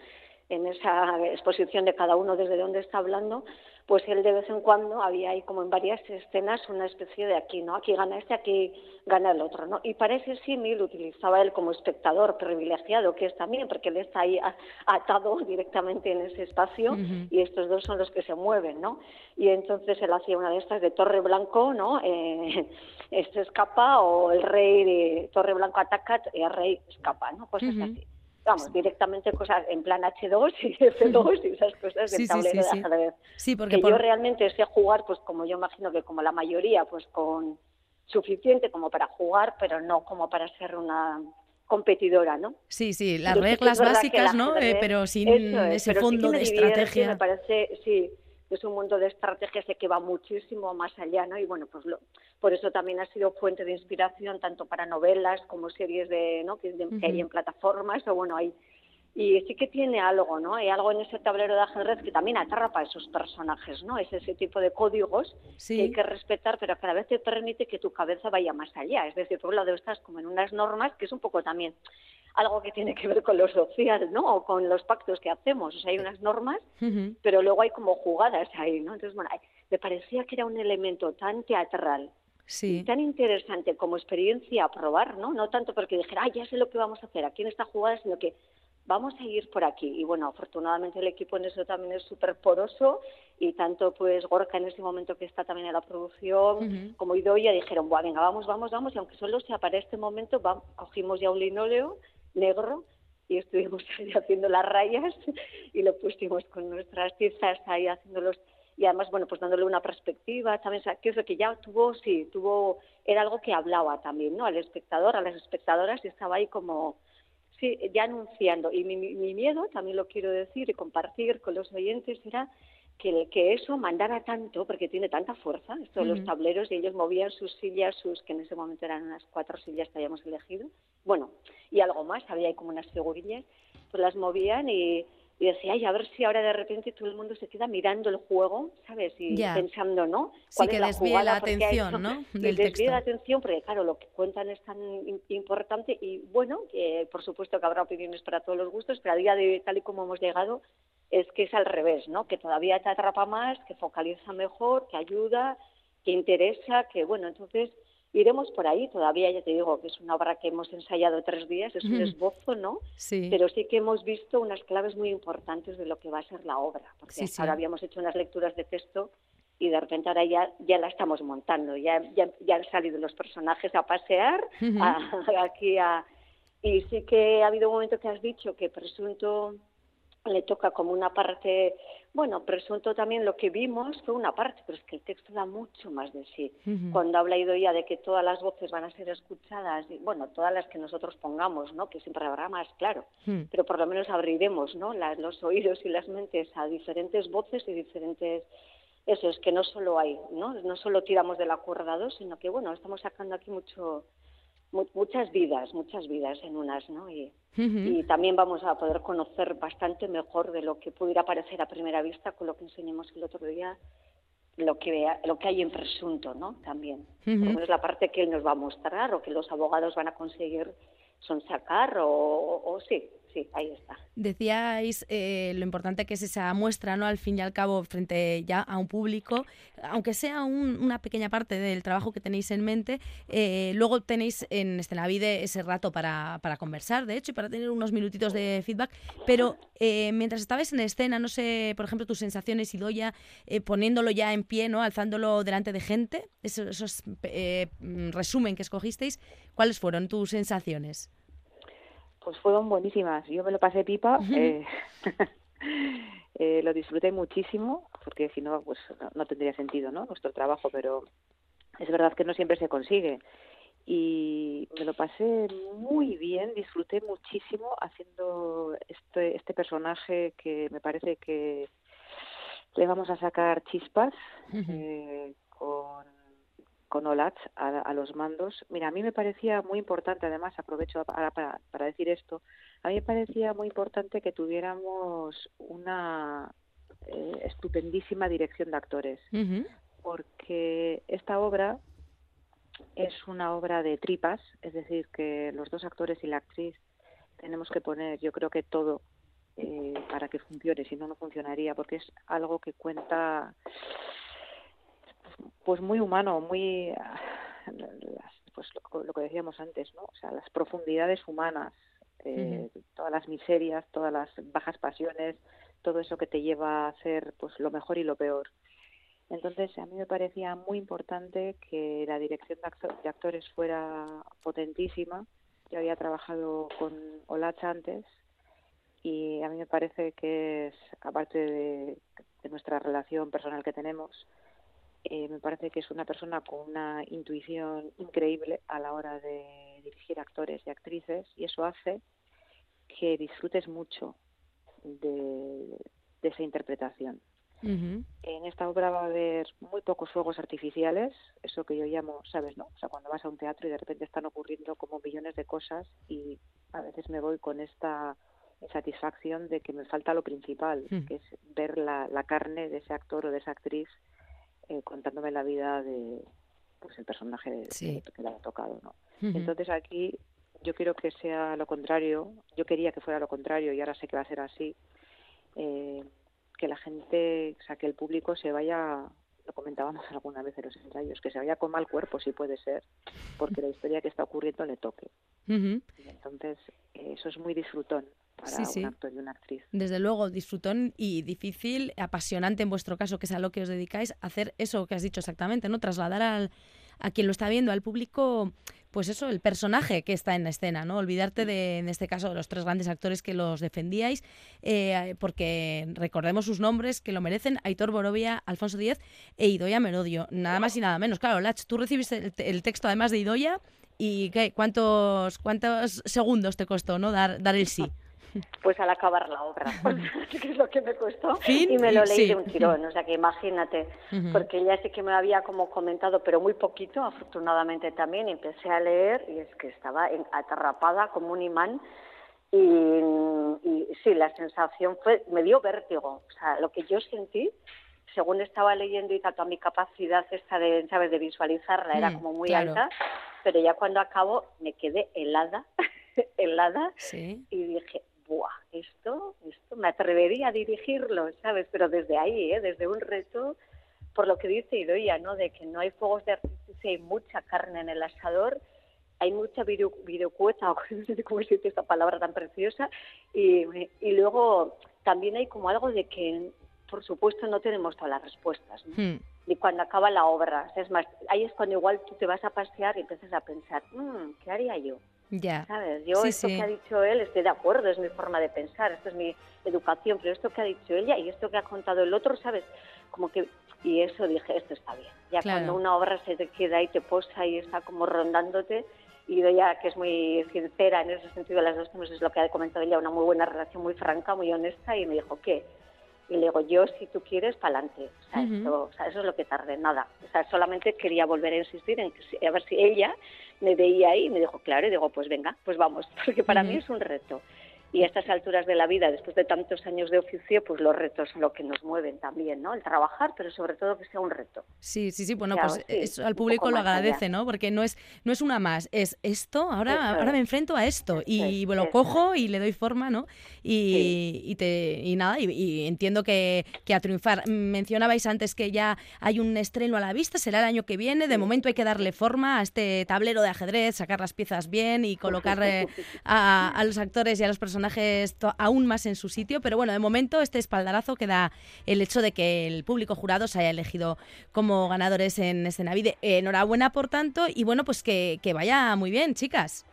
En esa exposición de cada uno desde donde está hablando, pues él de vez en cuando había ahí como en varias escenas una especie de aquí, ¿no? Aquí gana este, aquí gana el otro, ¿no? Y para ese símil utilizaba él como espectador privilegiado, que es también, porque él está ahí atado <laughs> directamente en ese espacio y estos dos son los que se mueven, ¿no? Y entonces él hacía una de estas de Torre Blanco, ¿no? Eh, <laughs> este escapa o el rey de Torre Blanco ataca y el rey escapa, ¿no? Pues es así vamos, directamente cosas en plan H2 y F2 y esas cosas <laughs> del tablero de ajedrez. Sí, porque yo realmente sé jugar, pues como yo imagino que como la mayoría, pues con suficiente como para jugar, pero no como para ser una competidora, ¿no? Sí, sí, las reglas básicas, ¿no? Eh, pero sin ese fondo de estrategia. Me parece, sí, es un mundo de estrategias que va muchísimo más allá, ¿no? Y bueno, pues lo, por eso también ha sido fuente de inspiración tanto para novelas como series de, ¿no? que, hay en plataformas o bueno, hay y sí que tiene algo, ¿no? Hay algo en ese tablero de ajedrez que también atrapa a esos personajes, ¿no? Es ese tipo de códigos que hay que respetar, pero que a la vez te permite que tu cabeza vaya más allá. Es decir, por un lado estás como en unas normas, que es un poco también algo que tiene que ver con lo social, ¿no? O con los pactos que hacemos. O sea, hay unas normas, pero luego hay como jugadas ahí, ¿no? Entonces, bueno, me parecía que era un elemento tan teatral Sí. y tan interesante como experiencia a probar, ¿no? No tanto porque dijera, ah, ya sé lo que vamos a hacer aquí en esta jugada, sino que vamos a ir por aquí. Y bueno, afortunadamente el equipo en eso también es súper poroso y tanto pues Gorka en ese momento que está también en la producción como Idoia dijeron, Buah, venga, vamos, vamos, vamos, y aunque solo sea para este momento, va- cogimos ya un linóleo negro y estuvimos <laughs> ahí haciendo las rayas y lo pusimos con nuestras tizas ahí haciéndolos. Y además bueno pues dándole una perspectiva también que eso que ya tuvo sí tuvo era algo que hablaba también no al espectador a las espectadoras y estaba ahí como sí ya anunciando. Y mi, mi- mi miedo también lo quiero decir y compartir con los oyentes era que, que eso mandara tanto, porque tiene tanta fuerza, esto los tableros, y ellos movían sus sillas, sus que en ese momento eran unas cuatro sillas que habíamos elegido, bueno, y algo más, había ahí como unas figurillas, pues las movían y, y decía, ay, a ver si ahora de repente todo el mundo se queda mirando el juego, ¿sabes? Y Ya. pensando, ¿no? Sí, ¿Cuál que es la la atención, ¿no? Del desvíe texto. la atención porque claro lo que cuentan es tan im- importante y bueno que por supuesto que habrá opiniones para todos los gustos pero a día de hoy, tal y como hemos llegado es que es al revés no que todavía te atrapa más que focaliza mejor que ayuda que interesa que bueno entonces iremos por ahí todavía ya te digo que es una obra que hemos ensayado tres días es un esbozo no Sí. pero sí que hemos visto unas claves muy importantes de lo que va a ser la obra, porque Sí, hasta sí. ahora habíamos hecho unas lecturas de texto y de repente ahora ya, ya la estamos montando, ya, ya, ya han salido los personajes a pasear a- <laughs> aquí a... Y sí que ha habido un momento que has dicho que Presunto le toca como una parte, bueno, Presunto también lo que vimos fue una parte, pero es que el texto da mucho más de sí Ujú. cuando habla Idoia de que todas las voces van a ser escuchadas, y, bueno, todas las que nosotros pongamos, ¿no? Que siempre habrá más, claro, Mm. pero por lo menos abriremos, ¿no? Las- los oídos y las mentes a diferentes voces y diferentes eso es que no solo hay, ¿no? No solo tiramos de la cuerda dos, sino que bueno, estamos sacando aquí mucho mu- muchas vidas, muchas vidas en unas, ¿no? Y, también vamos a poder conocer bastante mejor de lo que pudiera parecer a primera vista con lo que enseñamos el otro día lo que lo que hay en presunto, ¿no? También. Ujú. menos la parte que él nos va a mostrar o que los abogados van a conseguir son sacar o, o- o sí, sí, ahí está. Decíais eh, lo importante que es esa muestra, ¿no? Al fin y al cabo, frente ya a un público, aunque sea un- una pequeña parte del trabajo que tenéis en mente, eh, luego tenéis en Escenavide ese rato para, para conversar, de hecho, y para tener unos minutitos de feedback. Pero eh, mientras estabais en escena, no sé, por ejemplo, tus sensaciones, Idoya, poniéndolo ya en pie, ¿no? Alzándolo delante de gente, esos, esos resumen que escogisteis, ¿cuáles fueron tus sensaciones? Pues fueron buenísimas. Yo me lo pasé pipa. eh, <laughs> eh, lo disfruté muchísimo, porque si no, pues no, no tendría sentido, ¿no? Nuestro trabajo, pero es verdad que no siempre se consigue. Y me lo pasé muy bien, disfruté muchísimo haciendo este, este personaje que me parece que le vamos a sacar chispas eh, con con Olatz a, a los mandos. Mira, a mí me parecía muy importante, además, aprovecho para, para, para decir esto, a mí me parecía muy importante que tuviéramos una eh, estupendísima dirección de actores, porque esta obra es una obra de tripas, es decir, que los dos actores y la actriz tenemos que poner, yo creo que todo eh, para que funcione, si no, no funcionaría, porque es algo que cuenta pues muy humano, muy ah, pues lo, lo que decíamos antes, ¿no? O sea, las profundidades humanas, eh, todas las miserias, todas las bajas pasiones, todo eso que te lleva a hacer pues lo mejor y lo peor. Entonces, a mí me parecía muy importante que la dirección de, acto- de actores fuera potentísima. Yo había trabajado con Olacha antes y a mí me parece que es, aparte de, de nuestra relación personal que tenemos, eh, me parece que es una persona con una intuición increíble a la hora de dirigir actores y actrices y eso hace que disfrutes mucho de, de esa interpretación. En esta obra va a haber muy pocos fuegos artificiales, eso que yo llamo, ¿sabes? no? O sea, cuando vas a un teatro y de repente están ocurriendo como millones de cosas y a veces me voy con esta insatisfacción de que me falta lo principal, Hmm. que es ver la, la carne de ese actor o de esa actriz eh, contándome la vida de pues el personaje de- Sí. que le ha tocado, ¿no? Entonces aquí yo quiero que sea lo contrario, yo quería que fuera lo contrario y ahora sé que va a ser así, eh, que la gente, o sea, que el público se vaya lo comentábamos <laughs> alguna vez en los ensayos, que se vaya con mal cuerpo, si puede ser, porque la historia que está ocurriendo le toque. Y entonces, eh, eso es muy disfrutón para Sí, sí. un actor y una actriz. Desde luego, disfrutón y difícil, apasionante en vuestro caso, que es a lo que os dedicáis, hacer eso que has dicho exactamente, ¿no? Trasladar al, a quien lo está viendo, al público, pues eso, el personaje que está en la escena, ¿no? Olvidarte de, en este caso, de los tres grandes actores que los defendíais, eh, porque recordemos sus nombres, que lo merecen, Aitor Borovia, Alfonso Díez e Idoia Merodio, nada más y nada menos. Claro, Lach, tú recibiste el, el texto además de Idoia y ¿qué? ¿Cuántos, ¿cuántos segundos te costó, ¿no? Dar, dar el sí. <laughs> Pues al acabar la obra, <laughs> <laughs> que es lo que me costó. Fin y me lo leí sí. de un tirón, o sea que imagínate, porque ella sí que me había como comentado, pero muy poquito, afortunadamente también, empecé a leer y es que estaba atarrapada como un imán y, y sí, la sensación fue, me dio vértigo, o sea, lo que yo sentí, según estaba leyendo y tanto a mi capacidad esta de, ¿sabes?, de visualizarla era Mm, como muy claro. alta, pero ya cuando acabo me quedé helada, <laughs> helada, Sí. y dije, ¡buah! Esto, esto, me atrevería a dirigirlo, ¿sabes? Pero desde ahí, ¿eh? Desde un reto, por lo que dice Idoia, ¿no? De que no hay fuegos de artificio, hay mucha carne en el asador, hay mucha video, videocueta, no <laughs> sé cómo se dice esta palabra tan preciosa, y, y luego también hay como algo de que, por supuesto, no tenemos todas las respuestas, ¿no? Hmm. ni cuando acaba la obra. Es más, ahí es cuando igual tú te vas a pasear y empiezas a pensar, "Mm, ¿qué haría yo? Ya. ¿Sabes? Yo Sí, esto sí. que ha dicho él estoy de acuerdo, es mi forma de pensar, esto es mi educación, pero esto que ha dicho ella y esto que ha contado el otro, ¿sabes? Como que y eso dije, esto está bien. Ya Claro. cuando una obra se te queda y te posa y está como rondándote y ella que es muy sincera en ese sentido las dos temas es lo que ha comentado ella, una muy buena relación, muy franca, muy honesta y me dijo, ¿qué? Y le digo, yo si tú quieres, para adelante. O sea, esto- o sea, eso es lo que tardé, nada. O sea, solamente quería volver a insistir en que a ver si ella me veía ahí y me dijo, claro, y digo, pues venga, pues vamos, <laughs> porque para Ujú. mí es un reto. Y a estas alturas de la vida, después de tantos años de oficio, pues los retos son lo que nos mueven también, ¿no? El trabajar, pero sobre todo que sea un reto. Sí, sí, sí. Bueno, Claro, pues sí, eso un al público lo allá. agradece, ¿no? Porque no es, no es una más, es esto, ahora, Eso ahora es. me enfrento a esto y es, lo cojo y le doy forma, ¿no? Y, y te, y nada, y, y entiendo que, que a triunfar. Mencionabais antes que ya hay un estreno a la vista, será el año que viene. De momento hay que darle forma a este tablero de ajedrez, sacar las piezas bien y colocar eh, <laughs> a, a los actores y a los personajes to- aún más en su sitio. Pero bueno, de momento este espaldarazo que da el hecho de que el público jurado se haya elegido como ganadores en Escenavide. Eh, enhorabuena, por tanto, y bueno, pues que, que vaya muy bien, chicas.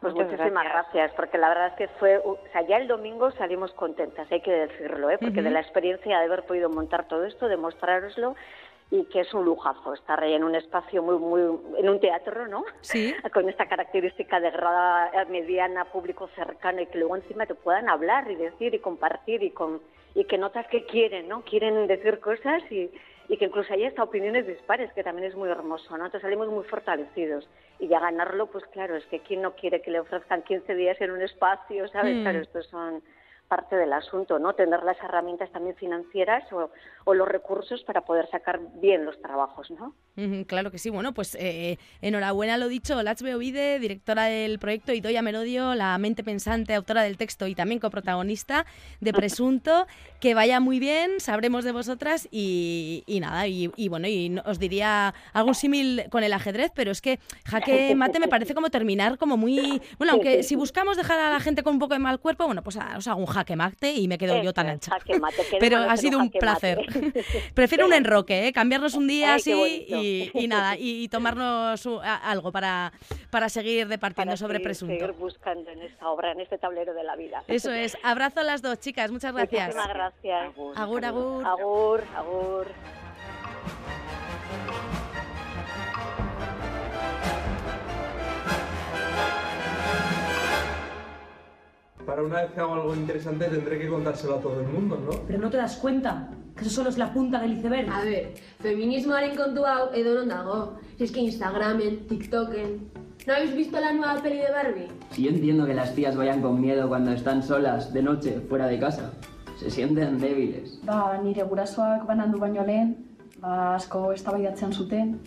Pues muchísimas gracias. porque la verdad es que fue, o sea, ya el domingo salimos contentas, hay que decirlo, ¿eh? porque de la experiencia de haber podido montar todo esto, demostrároslo y que es un lujazo estar ahí en un espacio muy, muy, en un teatro, ¿no? Sí. <laughs> Con esta característica de grada mediana, público cercano y que luego encima te puedan hablar y decir y compartir y con y que notas que quieren, ¿no? Quieren decir cosas y, y que incluso hay hasta opiniones dispares, que también es muy hermoso, ¿no? Entonces salimos muy fortalecidos. Y ya ganarlo, pues claro, es que quién no quiere que le ofrezcan 15 días en un espacio, ¿sabes? Hmm. Claro, estos son parte del asunto, ¿no? Tener las herramientas también financieras o, o los recursos para poder sacar bien los trabajos, ¿no? Ujú, Claro que sí. Bueno, pues eh, enhorabuena lo dicho. Lach Beovide, directora del proyecto, y Doya Merodio, la mente pensante, autora del texto y también coprotagonista de Presunto. <laughs> Que vaya muy bien, sabremos de vosotras y, y nada. Y, y bueno, y os diría algún símil con el ajedrez, pero es que jaque mate me parece como terminar como muy... Bueno, aunque si buscamos dejar a la gente con un poco de mal cuerpo, bueno, pues os hago un jaque mate y me quedo yo tan ancha. <laughs> jaque mate, que Pero ha sido un placer. mate. <laughs> Prefiero un enroque, ¿eh? cambiarnos un día <laughs> Ay, así y, y nada, y, y tomarnos a- algo para, para seguir departiendo para sobre seguir, presunto. seguir buscando en esta obra, en este tablero de la vida. Eso es. Abrazo a las dos chicas, muchas gracias. Muchísimas gracias. Agur, agur. Agur, agur. Para una vez que hago algo interesante tendré que contárselo a todo el mundo, ¿no? Pero no te das cuenta que eso solo es la punta del iceberg. A ver, feminismoaren kontu hau edo non dago. Si es que Instagramen, TikToken... ¿No habéis visto la nueva peli de Barbie? Si yo entiendo que las tías vayan con miedo cuando están solas, de noche, fuera de casa. Se sienten débiles. Ba, nire gurasoak banandu baino lehen, ba, asko eztabaidatzen zuten,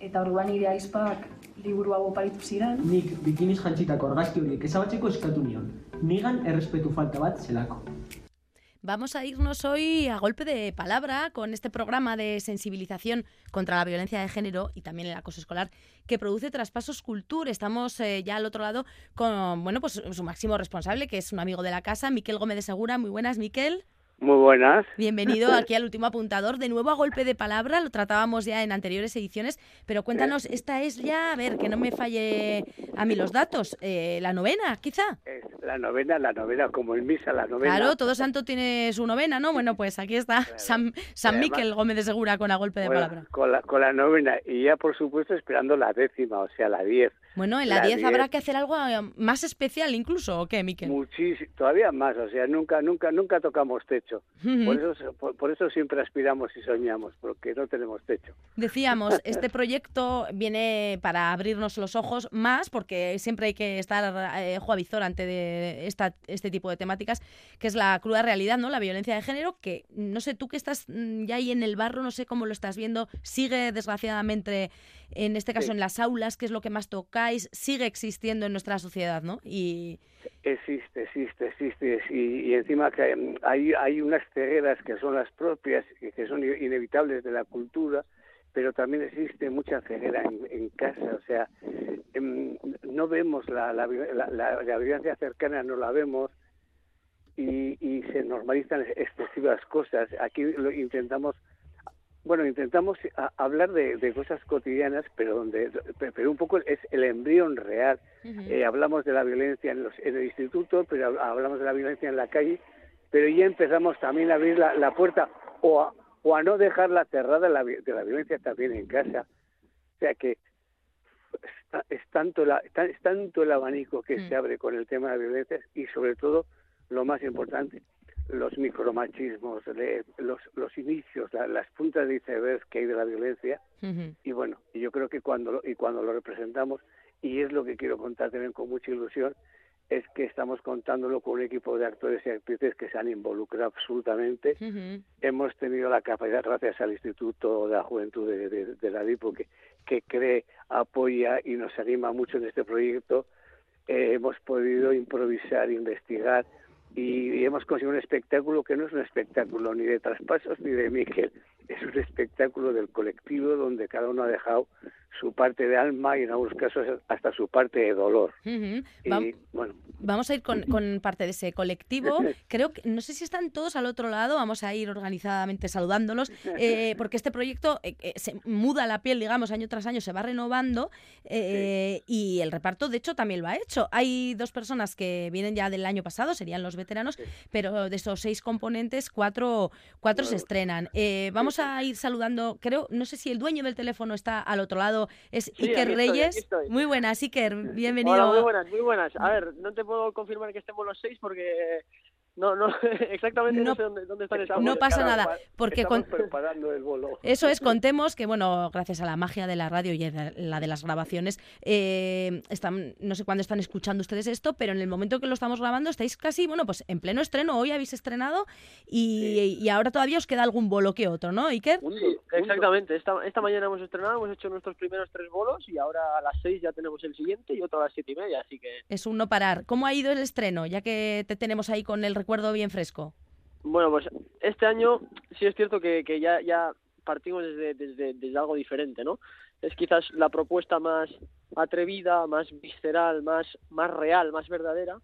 eta orduan nire aizpak liburu hau oparitu ziren. Nik bikiniz jantzitako argazki horiek ezabatzeko eskatu nion. Nigan errespetu falta bat zelako. Vamos a irnos hoy a golpe de palabra con este programa de sensibilización contra la violencia de género y también el acoso escolar que produce Traspasos Cultura. Estamos eh, ya al otro lado con bueno, pues su máximo responsable, que es un amigo de la casa, Miquel Gómez de Segura. Muy buenas, Miquel. Muy buenas. Bienvenido <laughs> aquí al último apuntador. De nuevo a golpe de palabra, lo tratábamos ya en anteriores ediciones, pero cuéntanos, esta es ya, a ver, que no me falle a mí los datos, eh, la novena, quizá. Es la novena, la novena, como en misa, la novena. Claro, todo santo tiene su novena, ¿no? Bueno, pues aquí está San, San Miquel Gómez de Segura con a golpe de palabra. Con la, con la novena y ya, por supuesto, esperando la décima, o sea, la diez. Bueno, en la 10 habrá que hacer algo eh, más especial incluso, ¿o qué, Miquel? Muchísimo, todavía más, o sea, nunca, nunca, nunca tocamos techo. Por eso, por, por, eso siempre aspiramos y soñamos, porque no tenemos techo. Decíamos, <laughs> este proyecto viene para abrirnos los ojos más, porque siempre hay que estar eh, juavizor ante de esta, este tipo de temáticas, que es la cruda realidad, ¿no? La violencia de género, que no sé, tú que estás mm, ya ahí en el barro, no sé cómo lo estás viendo, sigue desgraciadamente, en este caso Sí. en las aulas, que es lo que más sigue existiendo en nuestra sociedad, ¿no? Y Existe, existe, existe. Y, encima que mm, hay, hay unas cegueras que son las propias, que son inevitables de la cultura, pero también existe mucha ceguera en, casa. O sea, em, no vemos la, la, la- la violencia cercana, no la vemos. Y, y se normalizan excesivas cosas. Aquí lo intentamos bueno, intentamos a- hablar de, de cosas cotidianas, pero donde, pero un poco es el embrión real. Eh, hablamos de la violencia en, los, en el instituto, pero hab- hablamos de la violencia en la calle, pero ya empezamos también a abrir la, la puerta o a, o a no dejarla cerrada la de la violencia también en casa. O sea que es, ta- es tanto, la, es tanto el abanico que Mm. se abre con el tema de la violencia y sobre todo, lo más importante, los micromachismos, los, los inicios, la- las puntas de iceberg que hay de la violencia. Y bueno, y yo creo que cuando lo, y cuando lo representamos y es lo que quiero contar también con mucha ilusión es que estamos contándolo con un equipo de actores y actrices que se han involucrado absolutamente. Hemos tenido la capacidad, gracias al Instituto de la Juventud de, de- de la DIPO, que, que cree, apoya y nos anima mucho en este proyecto, eh, hemos podido improvisar, investigar y, hemos conseguido un espectáculo que no es un espectáculo ni de traspasos ni de Miquel, es un espectáculo del colectivo donde cada uno ha dejado su parte de alma y en algunos casos hasta su parte de dolor. Y bueno, Vamos a ir con, con parte de ese colectivo. <laughs> Creo que, no sé si están todos al otro lado, vamos a ir organizadamente saludándolos, <laughs> eh, porque este proyecto eh, eh, se muda la piel, digamos, año tras año, se va renovando y el reparto, de hecho, también lo ha hecho. Hay dos personas que vienen ya del año pasado, serían los veteranos, pero de esos seis componentes, cuatro, cuatro se estrenan. Vamos a ir saludando, creo, no sé si el dueño del teléfono está al otro lado, es Sí, Iker aquí estoy, aquí Reyes. estoy. Muy buenas, Iker, bienvenido. Hola, muy buenas, muy buenas. A ver, no te puedo confirmar que estemos los seis porque no, no, <laughs> exactamente no, No- sé dónde, dónde están esas no pasa nada, porque con- preparando el bolo. <laughs> Eso es, contemos que, bueno, gracias a la magia de la radio y de la de las grabaciones, eh, están, no sé cuándo están escuchando ustedes esto, pero en el momento que lo estamos grabando estáis casi, bueno, pues en pleno estreno, hoy habéis estrenado y, y ahora todavía os queda algún bolo que otro, ¿no, Iker? Sí, exactamente. Esta, esta mañana hemos estrenado, hemos hecho nuestros primeros tres bolos y ahora a las seis ya tenemos el siguiente y otro a las siete y media, así que Es un no parar. ¿Cómo ha ido el estreno, ya que te tenemos ahí con el recuerdo bien fresco? Bueno, pues este año sí es cierto que, que ya, ya partimos desde, desde, desde algo diferente, ¿no? Es quizás la propuesta más atrevida, más visceral, más, más real, más verdadera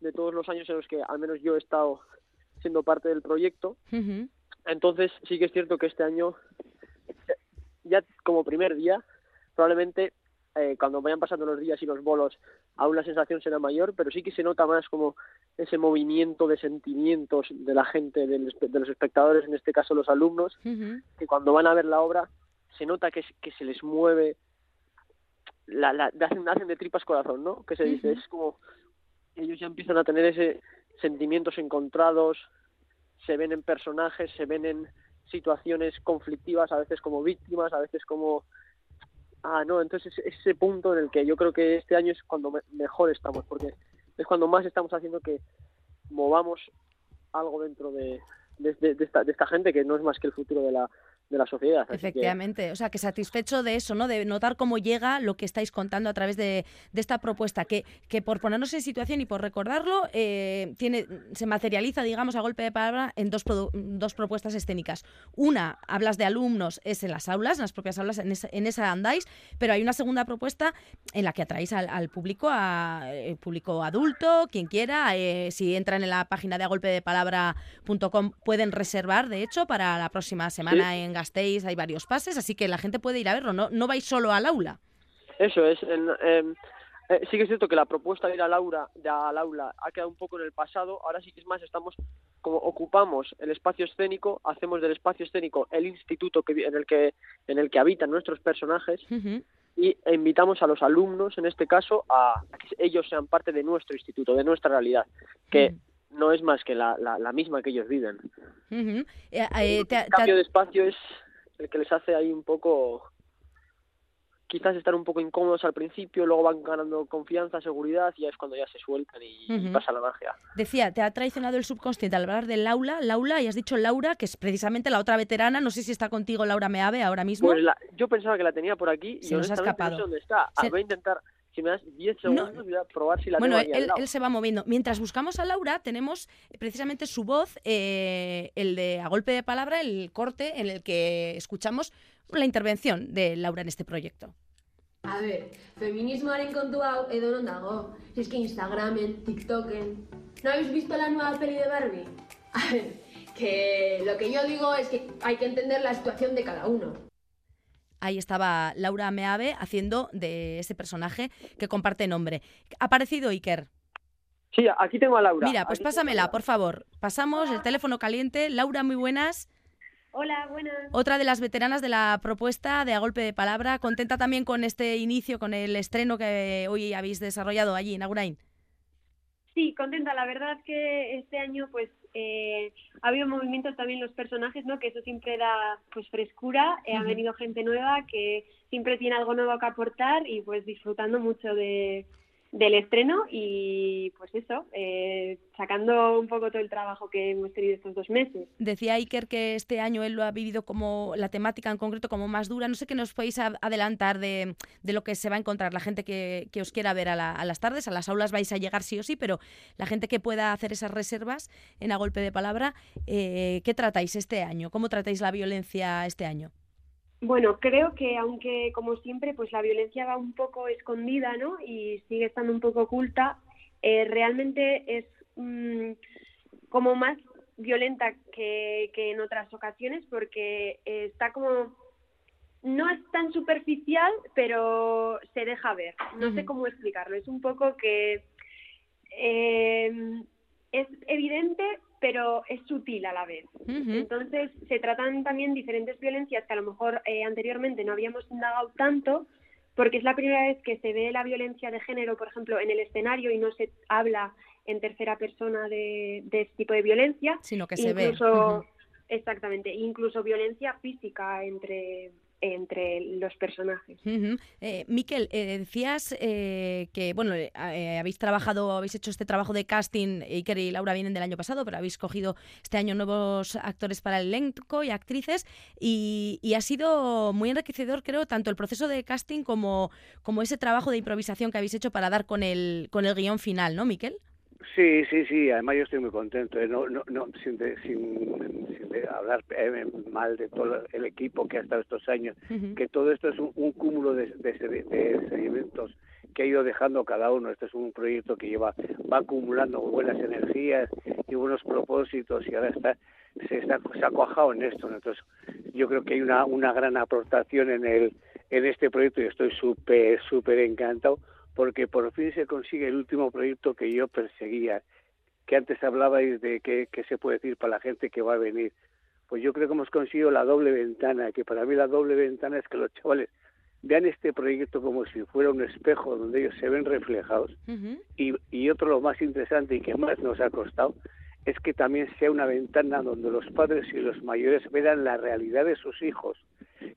de todos los años en los que al menos yo he estado siendo parte del proyecto. Entonces sí que es cierto que este año, ya como primer día, probablemente eh, cuando vayan pasando los días y los bolos, aún la sensación será mayor, pero sí que se nota más como ese movimiento de sentimientos de la gente, del espe- de los espectadores, en este caso los alumnos, que cuando van a ver la obra se nota que, que se les mueve, la, la, hacen, hacen de tripas corazón, ¿no? Que se dice, es como ellos ya empiezan a tener ese sentimientos encontrados, se ven en personajes, se ven en situaciones conflictivas, a veces como víctimas, a veces como ah no, entonces es ese punto en el que yo creo que este año es cuando me- mejor estamos, porque es cuando más estamos haciendo que movamos algo dentro de, de, de esta gente que no es más que el futuro de la, de la sociedad. Que- Efectivamente, o sea, que satisfecho de eso, ¿no? De notar cómo llega lo que estáis contando a través de, de esta propuesta, que, que por ponernos en situación y por recordarlo, eh, tiene, se materializa, digamos, a golpe de palabra en dos, dos propuestas escénicas. Una, hablas de alumnos, es en las aulas, en las propias aulas, en esa, en esa andáis, pero hay una segunda propuesta en la que atraéis al, al público, a, eh, público adulto, quien quiera. eh, si entran en la página de agolpedepalabra.com pueden reservar, de hecho, para la próxima semana en Gasteiz hay varios pases, así que la gente puede ir a verlo, no, no vais solo al aula. Eso es. en- em, eh, sí que es cierto que la propuesta de ir al aula, de al aula ha quedado un poco en el pasado. Ahora sí que es más, estamos como ocupamos el espacio escénico, hacemos del espacio escénico el instituto que, en el que en el que habitan nuestros personajes y e invitamos a los alumnos, en este caso, a, a que ellos sean parte de nuestro instituto, de nuestra realidad, que no es más que la, la, la misma que ellos viven. Eh, eh, te- El te- cambio de espacio es el que les hace ahí un poco quizás estar un poco incómodos al principio, luego van ganando confianza, seguridad y ya es cuando ya se sueltan y, pasa la magia. Decía, te ha traicionado el subconsciente al hablar del aula, Laura, y has dicho Laura, que es precisamente la otra veterana, no sé si está contigo Laura Meave ahora mismo. Pues la- yo pensaba que la tenía por aquí y Se nos ha honestamente no escapado. sé dónde está. Ah, Se- Voy a intentar, si me das 10 No. segundos, voy a probar si la bueno, tengo aquí al él, lado. él se va moviendo. Mientras buscamos a Laura, tenemos precisamente su voz, eh, el de a golpe de palabra, el corte en el que escuchamos la intervención de Laura en este proyecto. A ber, feminismoaren kontu hau edo non dago. Si es que Instagramen, TikToken... ¿No habéis visto la nueva peli de Barbie? <laughs> A ver, que lo que yo digo es que hay que entender la situación de cada uno. Ahí estaba Laura Meave haciendo de ese personaje que comparte nombre. Ha aparecido Iker. Sí, aquí tengo a Laura. Mira, pues Aquí pásamela, por favor. Pasamos el teléfono caliente. Laura, muy buenas. Hola, buenas. Otra de las veteranas de la propuesta de A Golpe de Palabra. Contenta también con este inicio, con el estreno que hoy habéis desarrollado allí en Agurain. Sí, contenta. La verdad que este año pues eh, ha habido movimientos también los personajes, ¿no? Que eso siempre da pues frescura. Eh, Ha venido gente nueva que siempre tiene algo nuevo que aportar y pues disfrutando mucho de, del estreno y pues eso, eh, sacando un poco todo el trabajo que hemos tenido estos dos meses. Decía Iker que este año él lo ha vivido como la temática en concreto como más dura. No sé qué nos podéis adelantar de, de lo que se va a encontrar la gente que, que os quiera ver a, la- las tardes. A las aulas vais a llegar sí o sí, pero la gente que pueda hacer esas reservas en a golpe de palabra, eh, ¿qué tratáis este año? ¿Cómo tratáis la violencia este año? Bueno, creo que aunque como siempre pues la violencia va un poco escondida, ¿no? Y sigue estando un poco oculta, eh, realmente es mm, como más violenta que, que en otras ocasiones porque eh, está como no es tan superficial, pero se deja ver. No sé cómo explicarlo. Es un poco que eh, es evidente, pero es sutil a la vez. Entonces, se tratan también diferentes violencias que a lo mejor eh, anteriormente no habíamos indagado tanto, porque es la primera vez que se ve la violencia de género, por ejemplo, en el escenario y no se habla en tercera persona de, de este tipo de violencia. Sino que se ve. Ujú. Exactamente, incluso violencia física entre, entre los personajes. Eh, Miquel, eh, decías eh, que bueno habéis trabajado, habéis hecho este trabajo de casting, Iker y Laura vienen del año pasado, pero habéis cogido este año nuevos actores para el elenco y actrices y, y ha sido muy enriquecedor, creo, tanto el proceso de casting como, como ese trabajo de improvisación que habéis hecho para dar con el, con el guion final, ¿no, Miquel? Sí, sí, sí, además yo estoy muy contento, no, no, no, sin, de- sin, sin de hablar eh, mal de todo el equipo que ha estado estos años, que todo esto es un, un cúmulo de, de, sedi- de sedimentos que ha ido dejando cada uno. Este es un proyecto que lleva va acumulando buenas energías y buenos propósitos y ahora está se está se ha cuajado en esto. ¿no? Entonces yo creo que hay una una gran aportación en el en este proyecto y estoy súper súper encantado porque por fin se consigue el último proyecto que yo perseguía, que antes hablabais de qué, qué se puede decir para la gente que va a venir. Pues yo creo que hemos conseguido la doble ventana, que para mí la doble ventana es que los chavales vean este proyecto como si fuera un espejo donde ellos se ven reflejados. Y, y otro lo más interesante y que más nos ha costado es que también sea una ventana donde los padres y los mayores vean la realidad de sus hijos,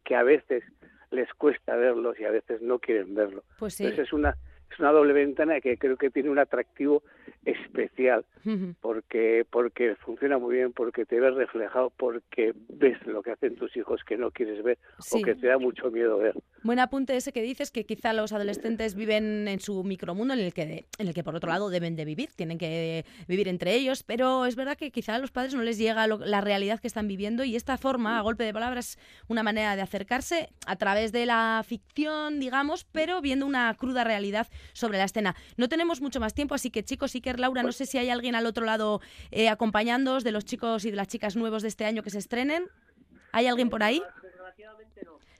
que a veces les cuesta verlos y a veces no quieren verlo. Pues sí. Entonces es una es una doble ventana que creo que tiene un atractivo especial porque porque funciona muy bien porque te ves reflejado porque ves lo que hacen tus hijos que no quieres ver Sí. o que te da mucho miedo ver Buen apunte ese que dices que quizá los adolescentes viven en su micromundo en el que en el que por otro lado deben de vivir, tienen que vivir entre ellos, pero es verdad que quizá a los padres no les llega lo- la realidad que están viviendo y esta forma, a golpe de palabras, una manera de acercarse a través de la ficción, digamos, pero viendo una cruda realidad sobre la escena. No tenemos mucho más tiempo, así que chicos, Iker, Laura, no sé si hay alguien al otro lado eh, acompañándoos de los chicos y de las chicas nuevos de este año que se estrenen. ¿Hay alguien por ahí?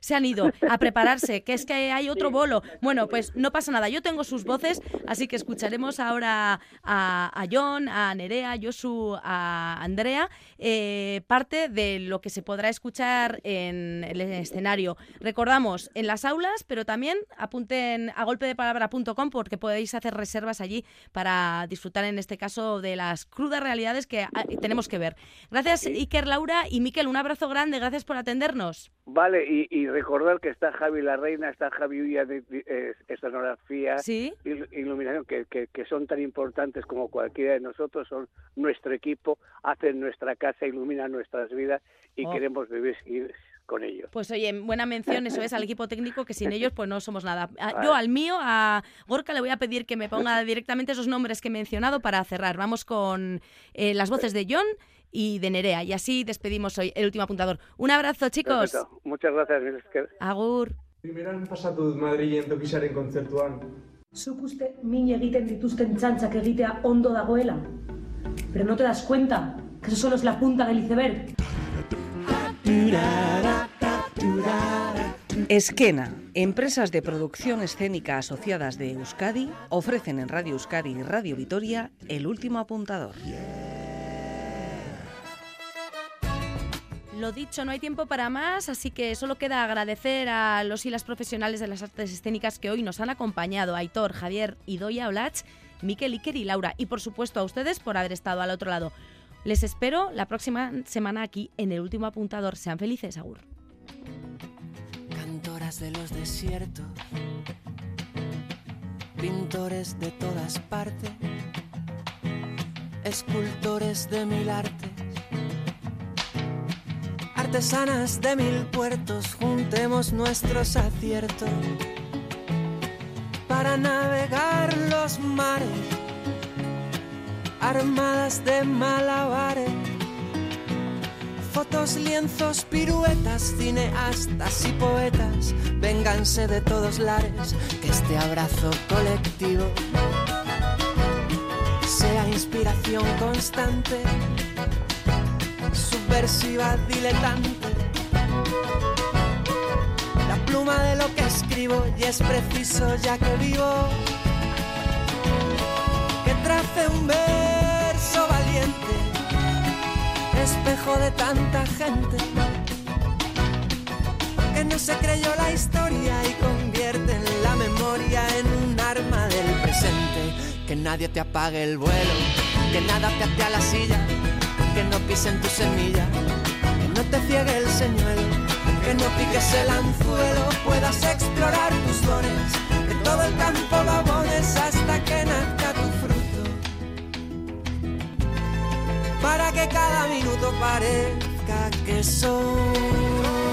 Se han ido a prepararse, que es que hay otro bolo. Bueno, pues no pasa nada, yo tengo sus voces, así que escucharemos ahora a, a John, a Nerea, a Josu, a Andrea, eh, parte de lo que se podrá escuchar en el escenario. Recordamos, en las aulas, pero también apunten a golpedepalabra.com porque podéis hacer reservas allí para disfrutar en este caso de las crudas realidades que ah, tenemos que ver. Gracias Iker, Laura y Miquel, un abrazo grande, gracias por atendernos. Vale, y, y recordar que está Javi La Reina, está Javi Ulla de, de- eh, escenografía, Sí. il- iluminación, que, que, que son tan importantes como cualquiera de nosotros, son nuestro equipo, hacen nuestra casa, iluminan nuestras vidas y Oh. queremos vivir y- con ellos. Pues oye, buena mención, eso es, al equipo técnico, que sin <laughs> ellos pues no somos nada. A- Vale. Yo al mío, a Gorka, le voy a pedir que me ponga <laughs> directamente esos nombres que he mencionado para cerrar. Vamos con eh, las voces de John y de Nerea, y así despedimos hoy el último apuntador. Un abrazo, chicos. Perfecto. Muchas gracias. Agur. Primeran pasatu dut Madrilen tokisaren kontzertuan. Zuk uste min egiten dituzten txantxak egitea ondo dagoela? Pero no te das cuenta que eso solo es la punta del iceberg. Esquena, empresas de producción escénica asociadas de Euskadi, ofrecen en Radio Euskadi y Radio Vitoria el último apuntador. Lo dicho, no hay tiempo para más, así que solo queda agradecer a los y las profesionales de las artes escénicas que hoy nos han acompañado, Aitor, Javier, Idoia Olach, Miquel, Iker y Laura, y por supuesto a ustedes por haber estado al otro lado. Les espero la próxima semana aquí en el último apuntador. Sean felices, Agur. cantoras de los desiertos, pintores de todas partes, escultores de mil artes, artesanas de mil puertos, juntemos nuestros aciertos para navegar los mares, armadas de malabares Fotos, lienzos, piruetas, cineastas y poetas, vénganse de todos lares, que este abrazo colectivo sea inspiración constante, subversiva, diletante. La pluma de lo que escribo y es preciso ya que vivo, que trace un verso valiente espejo de tanta gente que no se creyó la historia y convierte en la memoria en un arma del presente. Que nadie te apague el vuelo, que nada te ate a la silla, que no pisen tu semilla, que no te ciegue el señuelo, que no piques el anzuelo, puedas explorar tus dones, que todo el campo lo hasta que nazca tu fruto. Para que cada minuto parezca que son